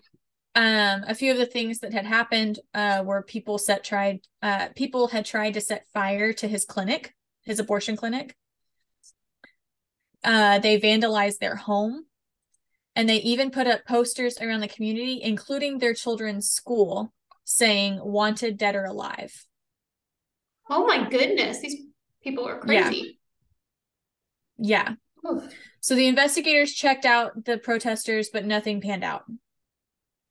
[SPEAKER 1] um a few of the things that had happened uh were people set tried uh people had tried to set fire to his clinic, his abortion clinic. Uh they vandalized their home and they even put up posters around the community including their children's school saying wanted dead or alive.
[SPEAKER 2] Oh my goodness, these people are crazy.
[SPEAKER 1] Yeah. yeah. So the investigators checked out the protesters, but nothing panned out.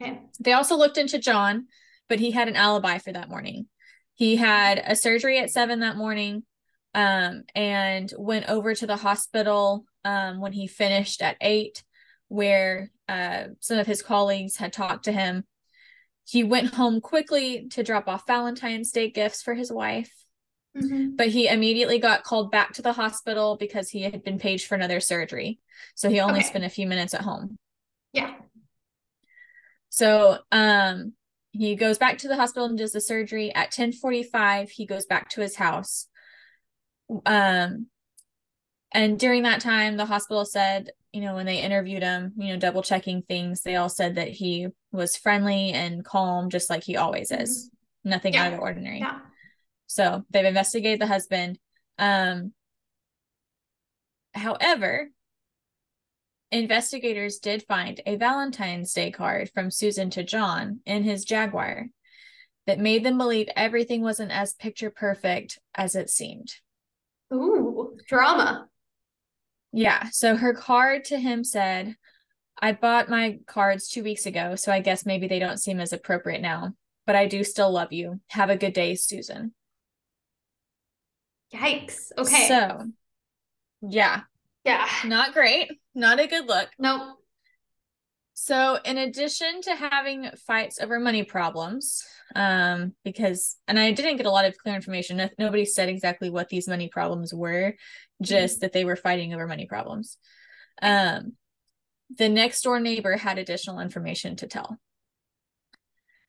[SPEAKER 2] Okay.
[SPEAKER 1] They also looked into John, but he had an alibi for that morning. He had a surgery at seven that morning um, and went over to the hospital um, when he finished at eight, where uh, some of his colleagues had talked to him. He went home quickly to drop off Valentine's Day gifts for his wife.
[SPEAKER 2] Mm-hmm.
[SPEAKER 1] But he immediately got called back to the hospital because he had been paged for another surgery. So he only okay. spent a few minutes at home.
[SPEAKER 2] Yeah.
[SPEAKER 1] So um he goes back to the hospital and does the surgery at 10:45 he goes back to his house. Um and during that time the hospital said, you know, when they interviewed him, you know, double checking things, they all said that he was friendly and calm just like he always is. Mm-hmm. Nothing yeah. out of the ordinary.
[SPEAKER 2] Yeah.
[SPEAKER 1] So they've investigated the husband. Um, however, investigators did find a Valentine's Day card from Susan to John in his Jaguar that made them believe everything wasn't as picture perfect as it seemed.
[SPEAKER 2] Ooh, drama.
[SPEAKER 1] Yeah. So her card to him said, I bought my cards two weeks ago, so I guess maybe they don't seem as appropriate now, but I do still love you. Have a good day, Susan.
[SPEAKER 2] Yikes. Okay.
[SPEAKER 1] So, yeah.
[SPEAKER 2] Yeah.
[SPEAKER 1] Not great. Not a good look.
[SPEAKER 2] Nope.
[SPEAKER 1] So, in addition to having fights over money problems, um, because, and I didn't get a lot of clear information, nobody said exactly what these money problems were, just mm-hmm. that they were fighting over money problems. Um, the next door neighbor had additional information to tell.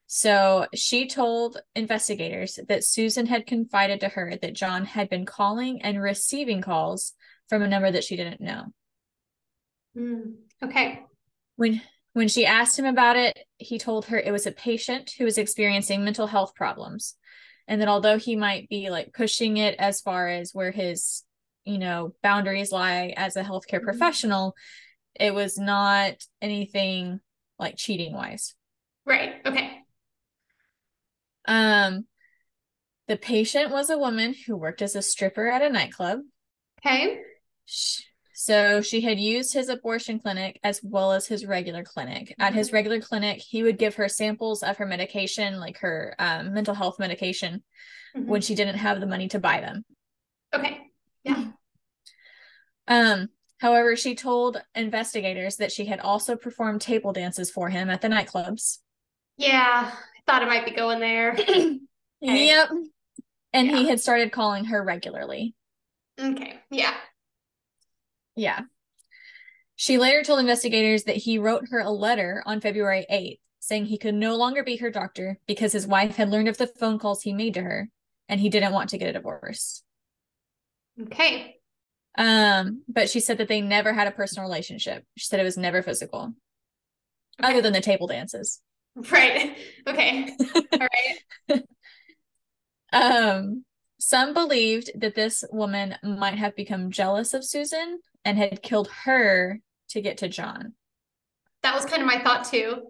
[SPEAKER 1] So she told investigators that Susan had confided to her that John had been calling and receiving calls from a number that she didn't know.
[SPEAKER 2] Mm, okay.
[SPEAKER 1] When when she asked him about it, he told her it was a patient who was experiencing mental health problems. And that although he might be like pushing it as far as where his, you know, boundaries lie as a healthcare mm-hmm. professional, it was not anything like cheating wise.
[SPEAKER 2] Right. Okay.
[SPEAKER 1] Um the patient was a woman who worked as a stripper at a nightclub.
[SPEAKER 2] Okay.
[SPEAKER 1] She, so she had used his abortion clinic as well as his regular clinic. Mm-hmm. At his mm-hmm. regular clinic, he would give her samples of her medication, like her um, mental health medication, mm-hmm. when she didn't have the money to buy them.
[SPEAKER 2] Okay. Yeah. <clears throat>
[SPEAKER 1] Um, however, she told investigators that she had also performed table dances for him at the nightclubs.
[SPEAKER 2] Yeah, I thought it might be going there. <clears throat>
[SPEAKER 1] okay. Yep. And yeah. he had started calling her regularly.
[SPEAKER 2] Okay. Yeah.
[SPEAKER 1] Yeah. She later told investigators that he wrote her a letter on February 8th saying he could no longer be her doctor because his wife had learned of the phone calls he made to her and he didn't want to get a divorce.
[SPEAKER 2] Okay.
[SPEAKER 1] Um, but she said that they never had a personal relationship. She said it was never physical. Okay. Other than the table dances.
[SPEAKER 2] Right. Okay. <laughs> All right.
[SPEAKER 1] um some believed that this woman might have become jealous of Susan and had killed her to get to John.
[SPEAKER 2] That was kind of my thought too.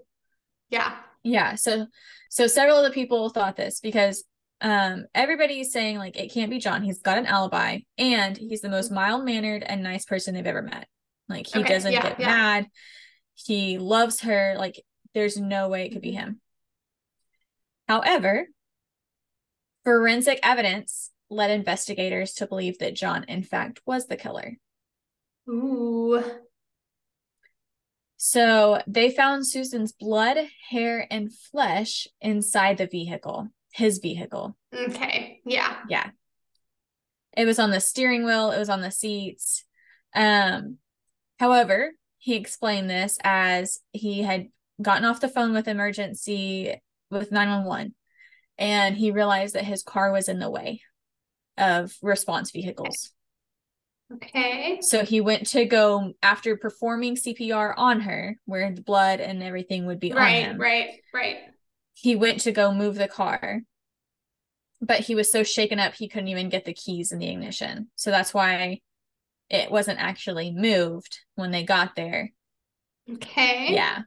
[SPEAKER 2] Yeah.
[SPEAKER 1] Yeah. So so several of the people thought this because um everybody's saying like it can't be John. He's got an alibi and he's the most mild-mannered and nice person they've ever met. Like he okay. doesn't yeah, get yeah. mad. He loves her. Like there's no way it could be him. However, forensic evidence led investigators to believe that John in fact was the killer.
[SPEAKER 2] Ooh.
[SPEAKER 1] So they found Susan's blood, hair, and flesh inside the vehicle, his vehicle.
[SPEAKER 2] Okay. Yeah.
[SPEAKER 1] Yeah. It was on the steering wheel, it was on the seats. Um, however, he explained this as he had gotten off the phone with emergency with 911 and he realized that his car was in the way of response vehicles.
[SPEAKER 2] Okay.
[SPEAKER 1] So he went to go after performing CPR on her, where the blood and everything would be
[SPEAKER 2] right,
[SPEAKER 1] on him.
[SPEAKER 2] Right, right, right.
[SPEAKER 1] He went to go move the car, but he was so shaken up he couldn't even get the keys in the ignition. So that's why it wasn't actually moved when they got there.
[SPEAKER 2] Okay.
[SPEAKER 1] Yeah.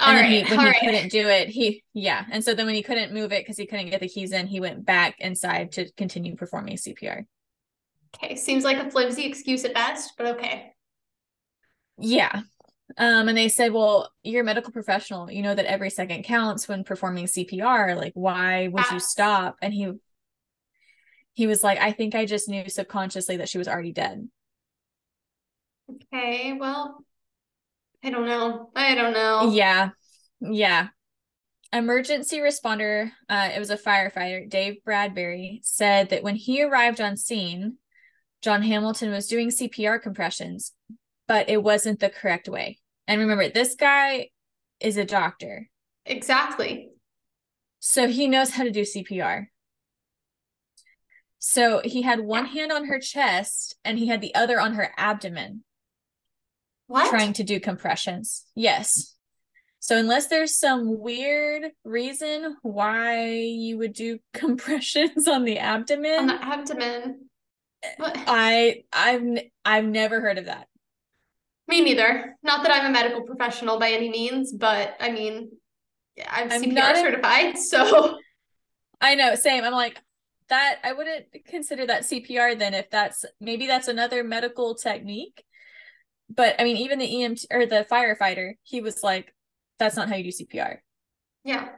[SPEAKER 1] All and then right, he, when he right. couldn't do it, he yeah. And so then when he couldn't move it because he couldn't get the keys in, he went back inside to continue performing CPR.
[SPEAKER 2] Okay, seems like a flimsy excuse at best, but okay.
[SPEAKER 1] Yeah. Um, and they said, Well, you're a medical professional, you know that every second counts when performing CPR. Like, why would you stop? And he he was like, I think I just knew subconsciously that she was already dead.
[SPEAKER 2] Okay, well, I don't know. I don't know.
[SPEAKER 1] Yeah. Yeah. Emergency responder, uh, it was a firefighter, Dave Bradbury, said that when he arrived on scene, John Hamilton was doing CPR compressions, but it wasn't the correct way. And remember, this guy is a doctor.
[SPEAKER 2] Exactly.
[SPEAKER 1] So he knows how to do CPR. So he had one hand on her chest and he had the other on her abdomen.
[SPEAKER 2] What?
[SPEAKER 1] Trying to do compressions. Yes. So unless there's some weird reason why you would do <laughs> compressions on the abdomen,
[SPEAKER 2] on the abdomen, <laughs>
[SPEAKER 1] I I've I've never heard of that.
[SPEAKER 2] Me neither. Not that I'm a medical professional by any means, but I mean, I'm, I'm CPR certified, <laughs> so
[SPEAKER 1] I know. Same. I'm like that. I wouldn't consider that CPR then. If that's maybe that's another medical technique. But I mean, even the EMT or the firefighter, he was like, "That's not how you do CPR."
[SPEAKER 2] Yeah,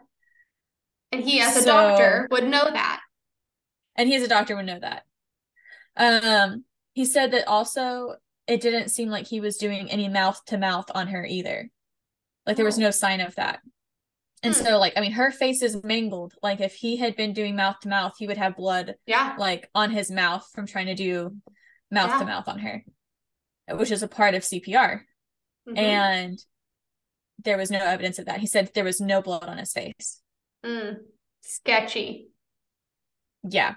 [SPEAKER 2] and he, as a doctor, would know that.
[SPEAKER 1] And he, as a doctor, would know that. Um, he said that also it didn't seem like he was doing any mouth to mouth on her either. Like there was oh. no sign of that. And hmm. so like I mean her face is mangled. Like if he had been doing mouth to mouth, he would have blood
[SPEAKER 2] yeah
[SPEAKER 1] like on his mouth from trying to do mouth to mouth on her. Which is a part of CPR. Mm-hmm. And there was no evidence of that. He said there was no blood on his face.
[SPEAKER 2] Mm. Sketchy.
[SPEAKER 1] Yeah.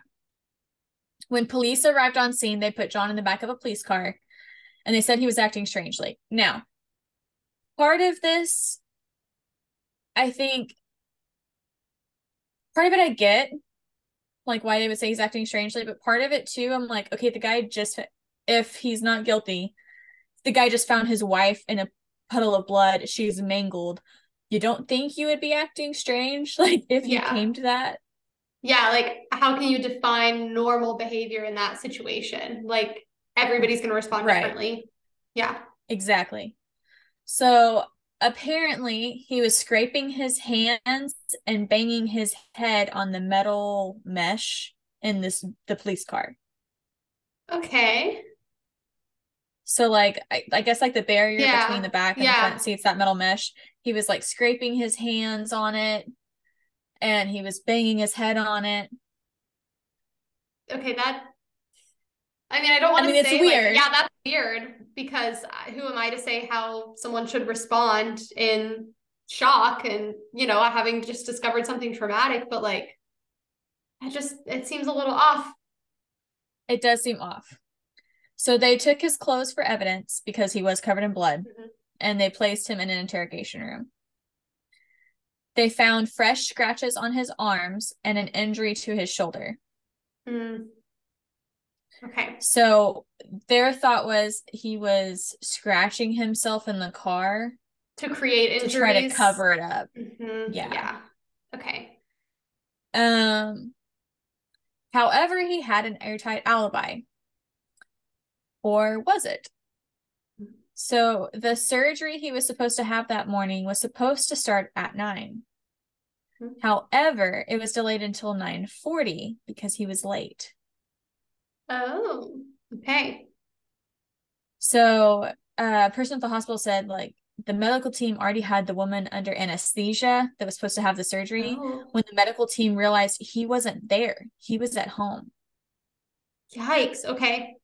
[SPEAKER 1] When police arrived on scene, they put John in the back of a police car and they said he was acting strangely. Now, part of this, I think, part of it I get, like why they would say he's acting strangely, but part of it too, I'm like, okay, the guy just, if he's not guilty, the guy just found his wife in a puddle of blood. She's mangled. You don't think you would be acting strange, <laughs> like if you yeah. came to that?
[SPEAKER 2] Yeah, like how can you define normal behavior in that situation? Like everybody's going to respond right. differently. Yeah.
[SPEAKER 1] Exactly. So apparently he was scraping his hands and banging his head on the metal mesh in this the police car.
[SPEAKER 2] Okay.
[SPEAKER 1] So like I, I guess like the barrier yeah. between the back and yeah. the front seats, that metal mesh, he was like scraping his hands on it and he was banging his head on it.
[SPEAKER 2] Okay, that I mean, I don't want I mean, to say weird. Like, yeah, that's weird because who am I to say how someone should respond in shock and you know having just discovered something traumatic, but like, it just it seems a little off.
[SPEAKER 1] It does seem off. So they took his clothes for evidence because he was covered in blood, mm-hmm. and they placed him in an interrogation room. They found fresh scratches on his arms and an injury to his shoulder.
[SPEAKER 2] Mm. Okay.
[SPEAKER 1] So their thought was he was scratching himself in the car
[SPEAKER 2] to create injuries.
[SPEAKER 1] to try to cover it up.
[SPEAKER 2] Mm-hmm. Yeah. Yeah. Okay.
[SPEAKER 1] Um. However, he had an airtight alibi. Or was it? So the surgery he was supposed to have that morning was supposed to start at 9. Mm-hmm. However, it was delayed until 9:40 because he was late.
[SPEAKER 2] Oh, okay.
[SPEAKER 1] So uh, a person at the hospital said like the medical team already had the woman under anesthesia that was supposed to have the surgery oh. when the medical team realized he wasn't there. He was at home.
[SPEAKER 2] Yikes. Okay.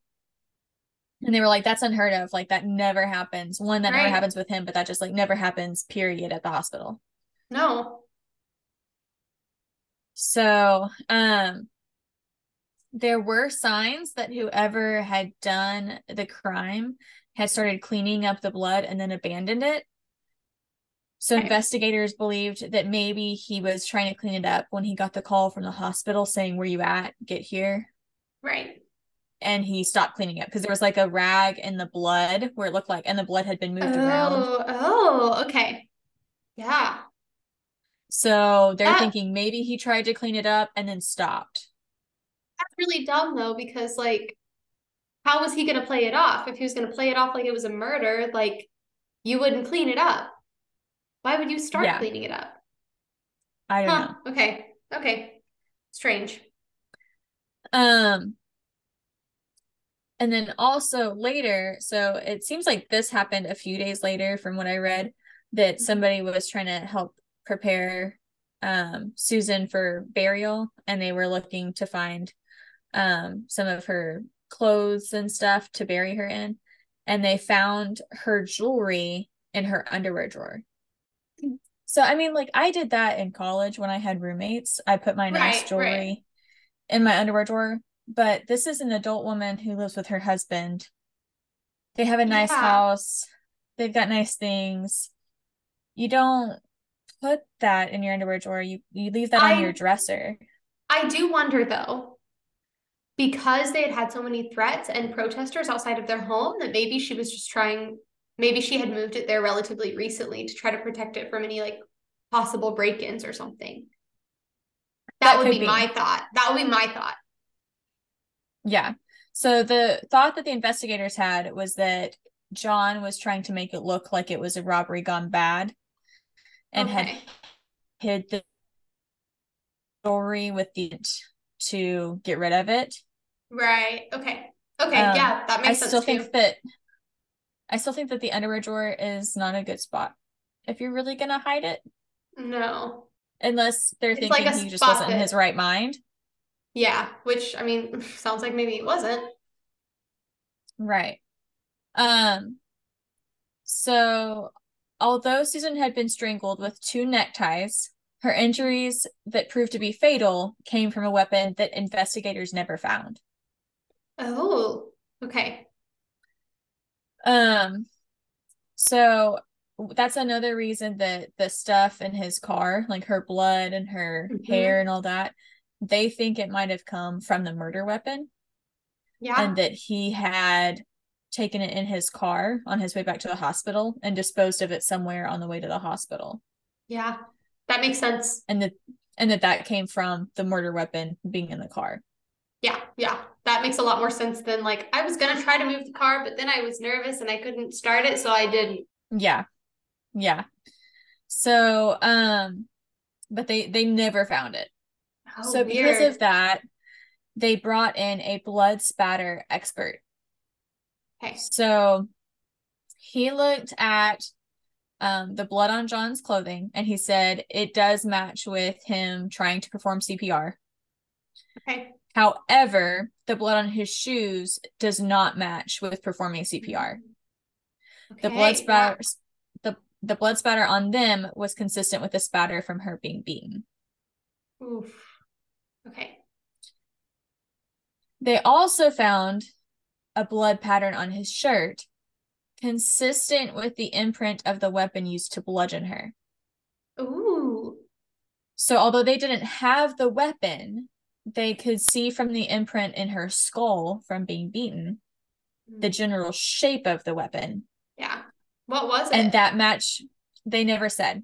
[SPEAKER 1] And they were like, that's unheard of. Like that never happens. One, that right. never happens with him, but that just like never happens, period, at the hospital.
[SPEAKER 2] No.
[SPEAKER 1] So um there were signs that whoever had done the crime had started cleaning up the blood and then abandoned it. So investigators believed that maybe he was trying to clean it up when he got the call from the hospital saying, Where you at? Get here.
[SPEAKER 2] Right.
[SPEAKER 1] And he stopped cleaning up because there was like a rag in the blood where it looked like, and the blood had been moved
[SPEAKER 2] oh,
[SPEAKER 1] around.
[SPEAKER 2] Oh, okay. Yeah.
[SPEAKER 1] So they're that, thinking maybe he tried to clean it up and then stopped
[SPEAKER 2] that's really dumb though, because like, how was he going to play it off? If he was going to play it off like it was a murder, like you wouldn't clean it up. Why would you start yeah. cleaning it up?
[SPEAKER 1] I don't huh.
[SPEAKER 2] know. Okay. Okay. Strange.
[SPEAKER 1] Um, and then also later, so it seems like this happened a few days later from what I read that mm-hmm. somebody was trying to help prepare um Susan for burial and they were looking to find um, some of her clothes and stuff to bury her in. And they found her jewelry in her underwear drawer. So, I mean, like, I did that in college when I had roommates. I put my nice jewelry right. in my underwear drawer. But this is an adult woman who lives with her husband. They have a nice yeah. house, they've got nice things. You don't put that in your underwear drawer, you, you leave that I, on your dresser.
[SPEAKER 2] I do wonder, though, because they had had so many threats and protesters outside of their home that maybe she was just trying maybe she had moved it there relatively recently to try to protect it from any like possible break-ins or something. That, that would be, be. my thought. That would be my thought.
[SPEAKER 1] Yeah. So the thought that the investigators had was that john was trying to make it look like it was a robbery gone bad and okay. had hid the story with the to get rid of it
[SPEAKER 2] Right. Okay. Okay. Um, yeah, that makes I sense. I still too.
[SPEAKER 1] think that I still think that the underwear drawer is not a good spot if you're really gonna hide it.
[SPEAKER 2] No.
[SPEAKER 1] Unless they're it's thinking like he just wasn't in his right mind.
[SPEAKER 2] Yeah, which I mean <laughs> sounds like maybe it wasn't.
[SPEAKER 1] Right. Um so although Susan had been strangled with two neckties, her injuries that proved to be fatal came from a weapon that investigators never found.
[SPEAKER 2] Oh, okay.
[SPEAKER 1] Um so that's another reason that the stuff in his car, like her blood and her mm-hmm. hair and all that, they think it might have come from the murder weapon.
[SPEAKER 2] Yeah.
[SPEAKER 1] And that he had taken it in his car on his way back to the hospital and disposed of it somewhere on the way to the hospital.
[SPEAKER 2] Yeah. That makes sense.
[SPEAKER 1] And that and that that came from the murder weapon being in the car.
[SPEAKER 2] Yeah, yeah. That makes a lot more sense than like I was going to try to move the car but then I was nervous and I couldn't start it so I didn't.
[SPEAKER 1] Yeah. Yeah. So, um, but they they never found it. Oh, so weird. because of that, they brought in a blood spatter expert.
[SPEAKER 2] Okay.
[SPEAKER 1] So he looked at um, the blood on John's clothing and he said it does match with him trying to perform CPR.
[SPEAKER 2] Okay.
[SPEAKER 1] However, the blood on his shoes does not match with performing CPR. Okay. The blood spatter the the blood spatter on them was consistent with the spatter from her being beaten.
[SPEAKER 2] Oof. Okay.
[SPEAKER 1] They also found a blood pattern on his shirt consistent with the imprint of the weapon used to bludgeon her.
[SPEAKER 2] Ooh.
[SPEAKER 1] So although they didn't have the weapon, they could see from the imprint in her skull from being beaten the hmm. general shape of the weapon.
[SPEAKER 2] Yeah. What was it?
[SPEAKER 1] And that match, they never said.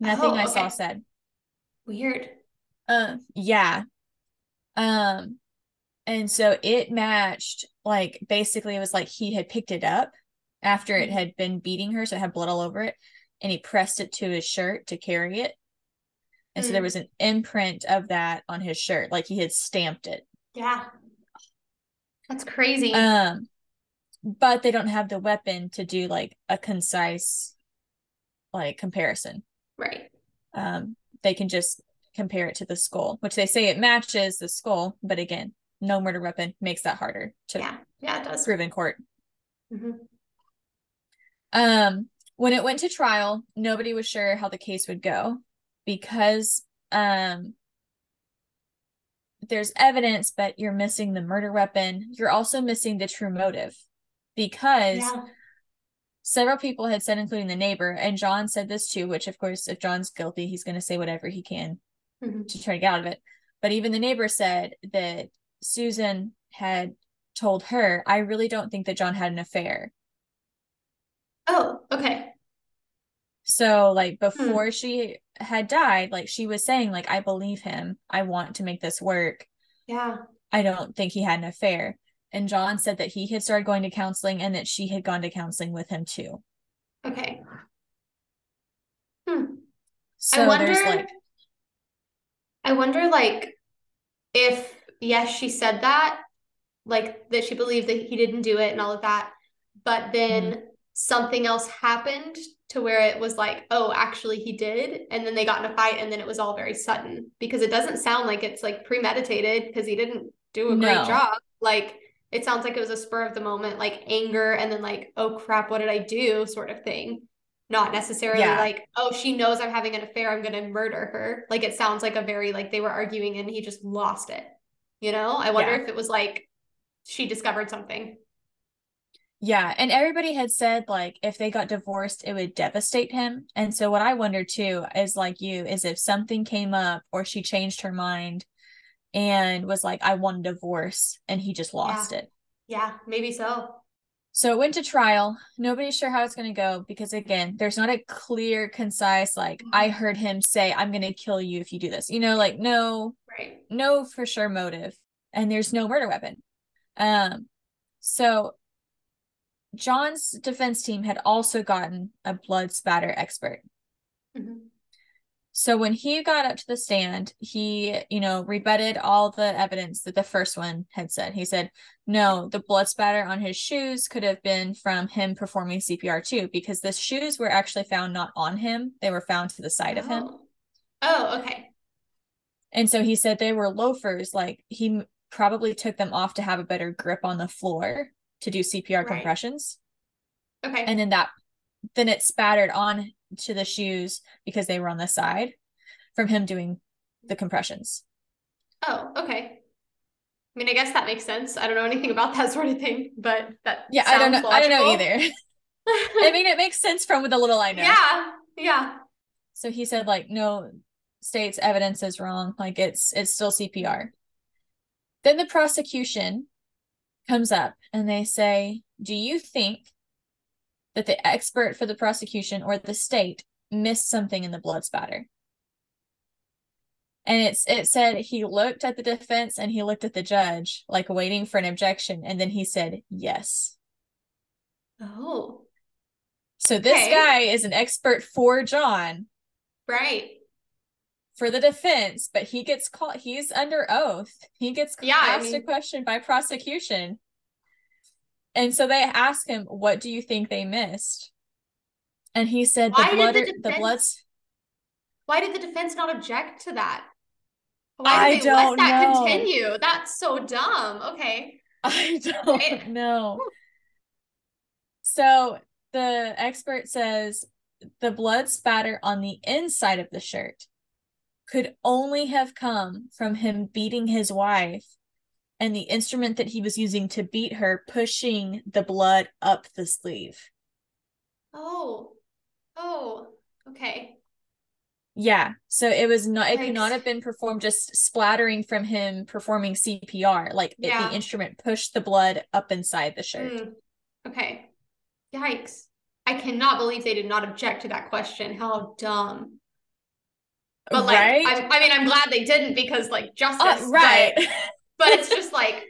[SPEAKER 1] Nothing oh, okay. I saw said.
[SPEAKER 2] Weird.
[SPEAKER 1] Uh, yeah. Um, and so it matched. Like basically, it was like he had picked it up after it mm-hmm. had been beating her, so it had blood all over it, and he pressed it to his shirt to carry it. And mm. so there mm. was an imprint of that on his shirt, like he had stamped it.
[SPEAKER 2] Yeah. That's crazy.
[SPEAKER 1] Um, but they don't have the weapon to do like a concise like comparison
[SPEAKER 2] right
[SPEAKER 1] um they can just compare it to the skull which they say it matches the skull but again no murder weapon makes that harder to
[SPEAKER 2] yeah yeah it does
[SPEAKER 1] prove in court
[SPEAKER 2] mm-hmm.
[SPEAKER 1] um when it went to trial nobody was sure how the case would go because um there's evidence but you're missing the murder weapon you're also missing the true motive because yeah. several people had said, including the neighbor, and John said this too, which of course, if John's guilty, he's going to say whatever he can mm-hmm. to try to get out of it. But even the neighbor said that Susan had told her, I really don't think that John had an affair.
[SPEAKER 2] Oh, okay.
[SPEAKER 1] So, like, hmm. before hmm. she had died, like, she was saying, like, I believe him. I want to make this work.
[SPEAKER 2] Yeah.
[SPEAKER 1] I don't think he had an affair and John said that he had started going to counseling and that she had gone to counseling with him too.
[SPEAKER 2] Okay. Hmm.
[SPEAKER 1] So I wonder, like
[SPEAKER 2] I wonder like if yes, she said that, like that she believed that he didn't do it and all of that, but then mm-hmm. something else happened to where it was like, oh, actually he did, and then they got in a fight and then it was all very sudden because it doesn't sound like it's like premeditated because he didn't do a no. great job. Like it sounds like it was a spur of the moment, like anger, and then like, oh crap, what did I do, sort of thing. Not necessarily yeah. like, oh, she knows I'm having an affair, I'm gonna murder her. Like it sounds like a very like they were arguing and he just lost it. You know, I wonder yeah. if it was like she discovered something.
[SPEAKER 1] Yeah, and everybody had said like if they got divorced, it would devastate him. And so what I wonder too is like you is if something came up or she changed her mind and was like, I want a divorce, and he just lost
[SPEAKER 2] yeah.
[SPEAKER 1] it.
[SPEAKER 2] Yeah, maybe so.
[SPEAKER 1] So it went to trial. Nobody's sure how it's going to go because, again, there's not a clear, concise, like, mm-hmm. I heard him say, I'm going to kill you if you do this. You know, like, no,
[SPEAKER 2] right.
[SPEAKER 1] no for sure motive. And there's no murder weapon. Um, so John's defense team had also gotten a blood spatter expert.
[SPEAKER 2] Mm-hmm.
[SPEAKER 1] So when he got up to the stand, he, you know, rebutted all the evidence that the first one had said. He said, no, the blood spatter on his shoes could have been from him performing CPR too, because the shoes were actually found not on him, they were found to the side
[SPEAKER 2] oh.
[SPEAKER 1] of him.
[SPEAKER 2] Oh. oh, okay.
[SPEAKER 1] And so he said they were loafers, like he probably took them off to have a better grip on the floor to do CPR right. compressions.
[SPEAKER 2] Okay.
[SPEAKER 1] And then that then it spattered on to the shoes because they were on the side from him doing the compressions.
[SPEAKER 2] Oh, okay. I mean, I guess that makes sense. I don't know anything about that <laughs> sort of thing, but that
[SPEAKER 1] yeah, I don't know. Logical. I don't know either. <laughs> I mean, it makes sense from with the little I know.
[SPEAKER 2] Yeah, yeah.
[SPEAKER 1] So he said, like, no state's evidence is wrong. Like, it's it's still CPR. Then the prosecution comes up and they say, "Do you think that the expert for the prosecution or the state missed something in the blood spatter. And it's it said he looked at the defense and he looked at the judge, like waiting for an objection, and then he said yes.
[SPEAKER 2] Oh.
[SPEAKER 1] So this okay. guy is an expert for John.
[SPEAKER 2] Right.
[SPEAKER 1] For the defense, but he gets called he's under oath. He gets yeah, asked I mean, a question by prosecution. And so they asked him, "What do you think they missed?" And he said, "The blood, the, defense, the bloods."
[SPEAKER 2] Why did the defense not object to that? Why did I they let that know. continue? That's so dumb. Okay. <laughs>
[SPEAKER 1] I don't know. <laughs> So the expert says the blood spatter on the inside of the shirt could only have come from him beating his wife and the instrument that he was using to beat her pushing the blood up the sleeve.
[SPEAKER 2] Oh. Oh. Okay.
[SPEAKER 1] Yeah. So it was not it could not have been performed just splattering from him performing CPR. Like yeah. it, the instrument pushed the blood up inside the shirt. Mm.
[SPEAKER 2] Okay. Yikes. I cannot believe they did not object to that question. How dumb. But like right? I, I mean I'm glad they didn't because like justice.
[SPEAKER 1] Uh, right.
[SPEAKER 2] But, <laughs> but it's just like,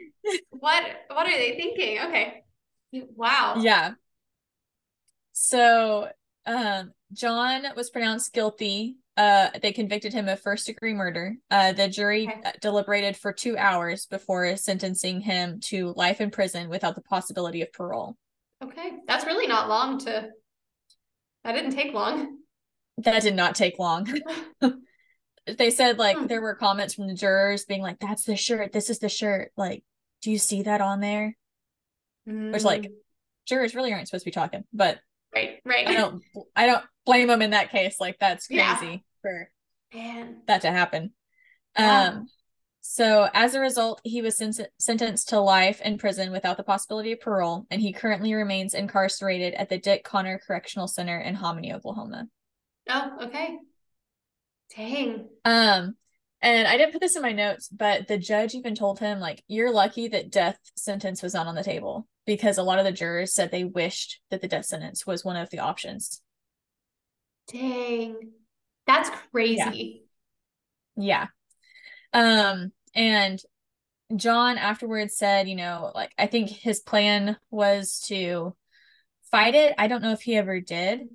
[SPEAKER 2] what what are they thinking? Okay. Wow.
[SPEAKER 1] Yeah. So um John was pronounced guilty. Uh they convicted him of first degree murder. Uh the jury okay. deliberated for 2 hours before sentencing him to life in prison without the possibility of parole.
[SPEAKER 2] Okay. That's really not long to That didn't take long.
[SPEAKER 1] That did not take long. <laughs> they said like hmm. there were comments from the jurors being like that's the shirt this is the shirt like do you see that on there mm. which like mm. jurors really aren't supposed to be talking but
[SPEAKER 2] right right
[SPEAKER 1] i don't i don't blame them in that case like that's crazy yeah. for
[SPEAKER 2] Man.
[SPEAKER 1] that to happen yeah. um so as a result he was sen- sentenced to life in prison without the possibility of parole and he currently remains incarcerated at the dick conner correctional center in hominy oklahoma
[SPEAKER 2] oh okay Dang.
[SPEAKER 1] Um, and I didn't put this in my notes, but the judge even told him, like, you're lucky that death sentence was not on the table because a lot of the jurors said they wished that the death sentence was one of the options.
[SPEAKER 2] Dang. That's crazy.
[SPEAKER 1] Yeah. yeah. Um, and John afterwards said, you know, like, I think his plan was to fight it. I don't know if he ever did.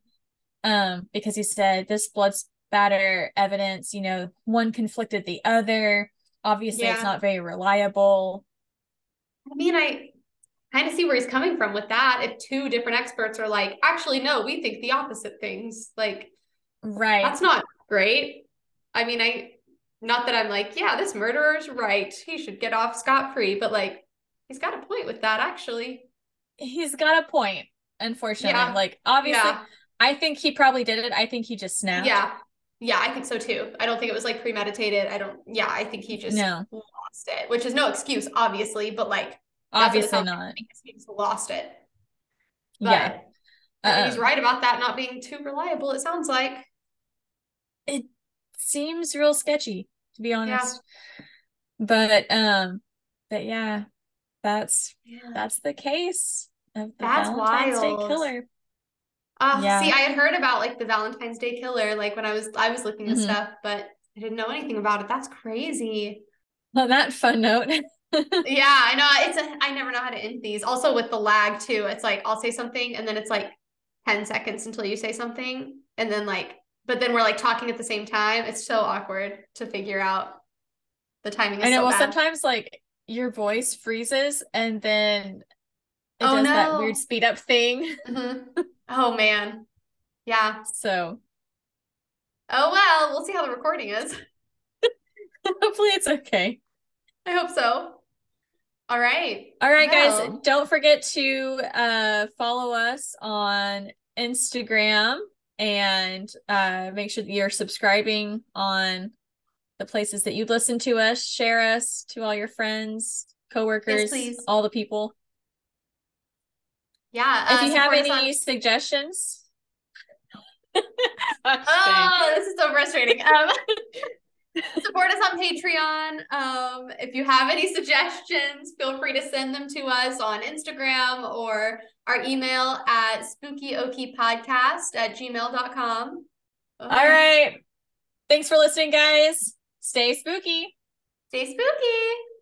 [SPEAKER 1] Um, because he said this blood spatter evidence you know one conflicted the other obviously yeah. it's not very reliable
[SPEAKER 2] i mean i kind of see where he's coming from with that if two different experts are like actually no we think the opposite things like
[SPEAKER 1] right
[SPEAKER 2] that's not great i mean i not that i'm like yeah this murderer's right he should get off scot-free but like he's got a point with that actually
[SPEAKER 1] he's got a point unfortunately yeah. like obviously yeah. I think he probably did it. I think he just snapped.
[SPEAKER 2] Yeah. Yeah, I think so too. I don't think it was like premeditated. I don't. Yeah, I think he just
[SPEAKER 1] no.
[SPEAKER 2] lost it, which is no excuse, obviously, but like
[SPEAKER 1] obviously not.
[SPEAKER 2] He just lost it.
[SPEAKER 1] But yeah,
[SPEAKER 2] uh, he's right about that not being too reliable. It sounds like
[SPEAKER 1] it seems real sketchy, to be honest. Yeah. But um, but yeah, that's yeah. that's the case of the that's Valentine's wild. Day killer.
[SPEAKER 2] Uh, yeah. see, I had heard about like the Valentine's Day killer, like when I was I was looking at mm-hmm. stuff, but I didn't know anything about it. That's crazy.
[SPEAKER 1] On that fun note. <laughs>
[SPEAKER 2] yeah, I know. It's a, I never know how to end these. Also with the lag too. It's like I'll say something and then it's like 10 seconds until you say something. And then like but then we're like talking at the same time. It's so awkward to figure out the timing.
[SPEAKER 1] I know.
[SPEAKER 2] so
[SPEAKER 1] well,
[SPEAKER 2] bad.
[SPEAKER 1] sometimes like your voice freezes and then it
[SPEAKER 2] Oh,
[SPEAKER 1] does that weird speed up thing.
[SPEAKER 2] Mhm. <laughs> Oh man. Yeah.
[SPEAKER 1] So
[SPEAKER 2] Oh well, we'll see how the recording is. <laughs>
[SPEAKER 1] hopefully it's okay.
[SPEAKER 2] I hope so. All right.
[SPEAKER 1] All right, guys, don't forget to uh, follow us on Instagram and uh, make sure that you're subscribing on the places that you listen to us. Share us to all your friends, coworkers,
[SPEAKER 2] please.
[SPEAKER 1] all the people.
[SPEAKER 2] Yeah.
[SPEAKER 1] if
[SPEAKER 2] uh,
[SPEAKER 1] you have any
[SPEAKER 2] on-
[SPEAKER 1] suggestions, <laughs>
[SPEAKER 2] Oh, this is so frustrating. <laughs> Um, <laughs> support us on Patreon. Um, if you have any suggestions, feel free to send them to us on Instagram or our email at spookyokiepodcast at gmail.com.
[SPEAKER 1] all right. Thanks for listening, guys. Stay spooky.
[SPEAKER 2] Stay spooky.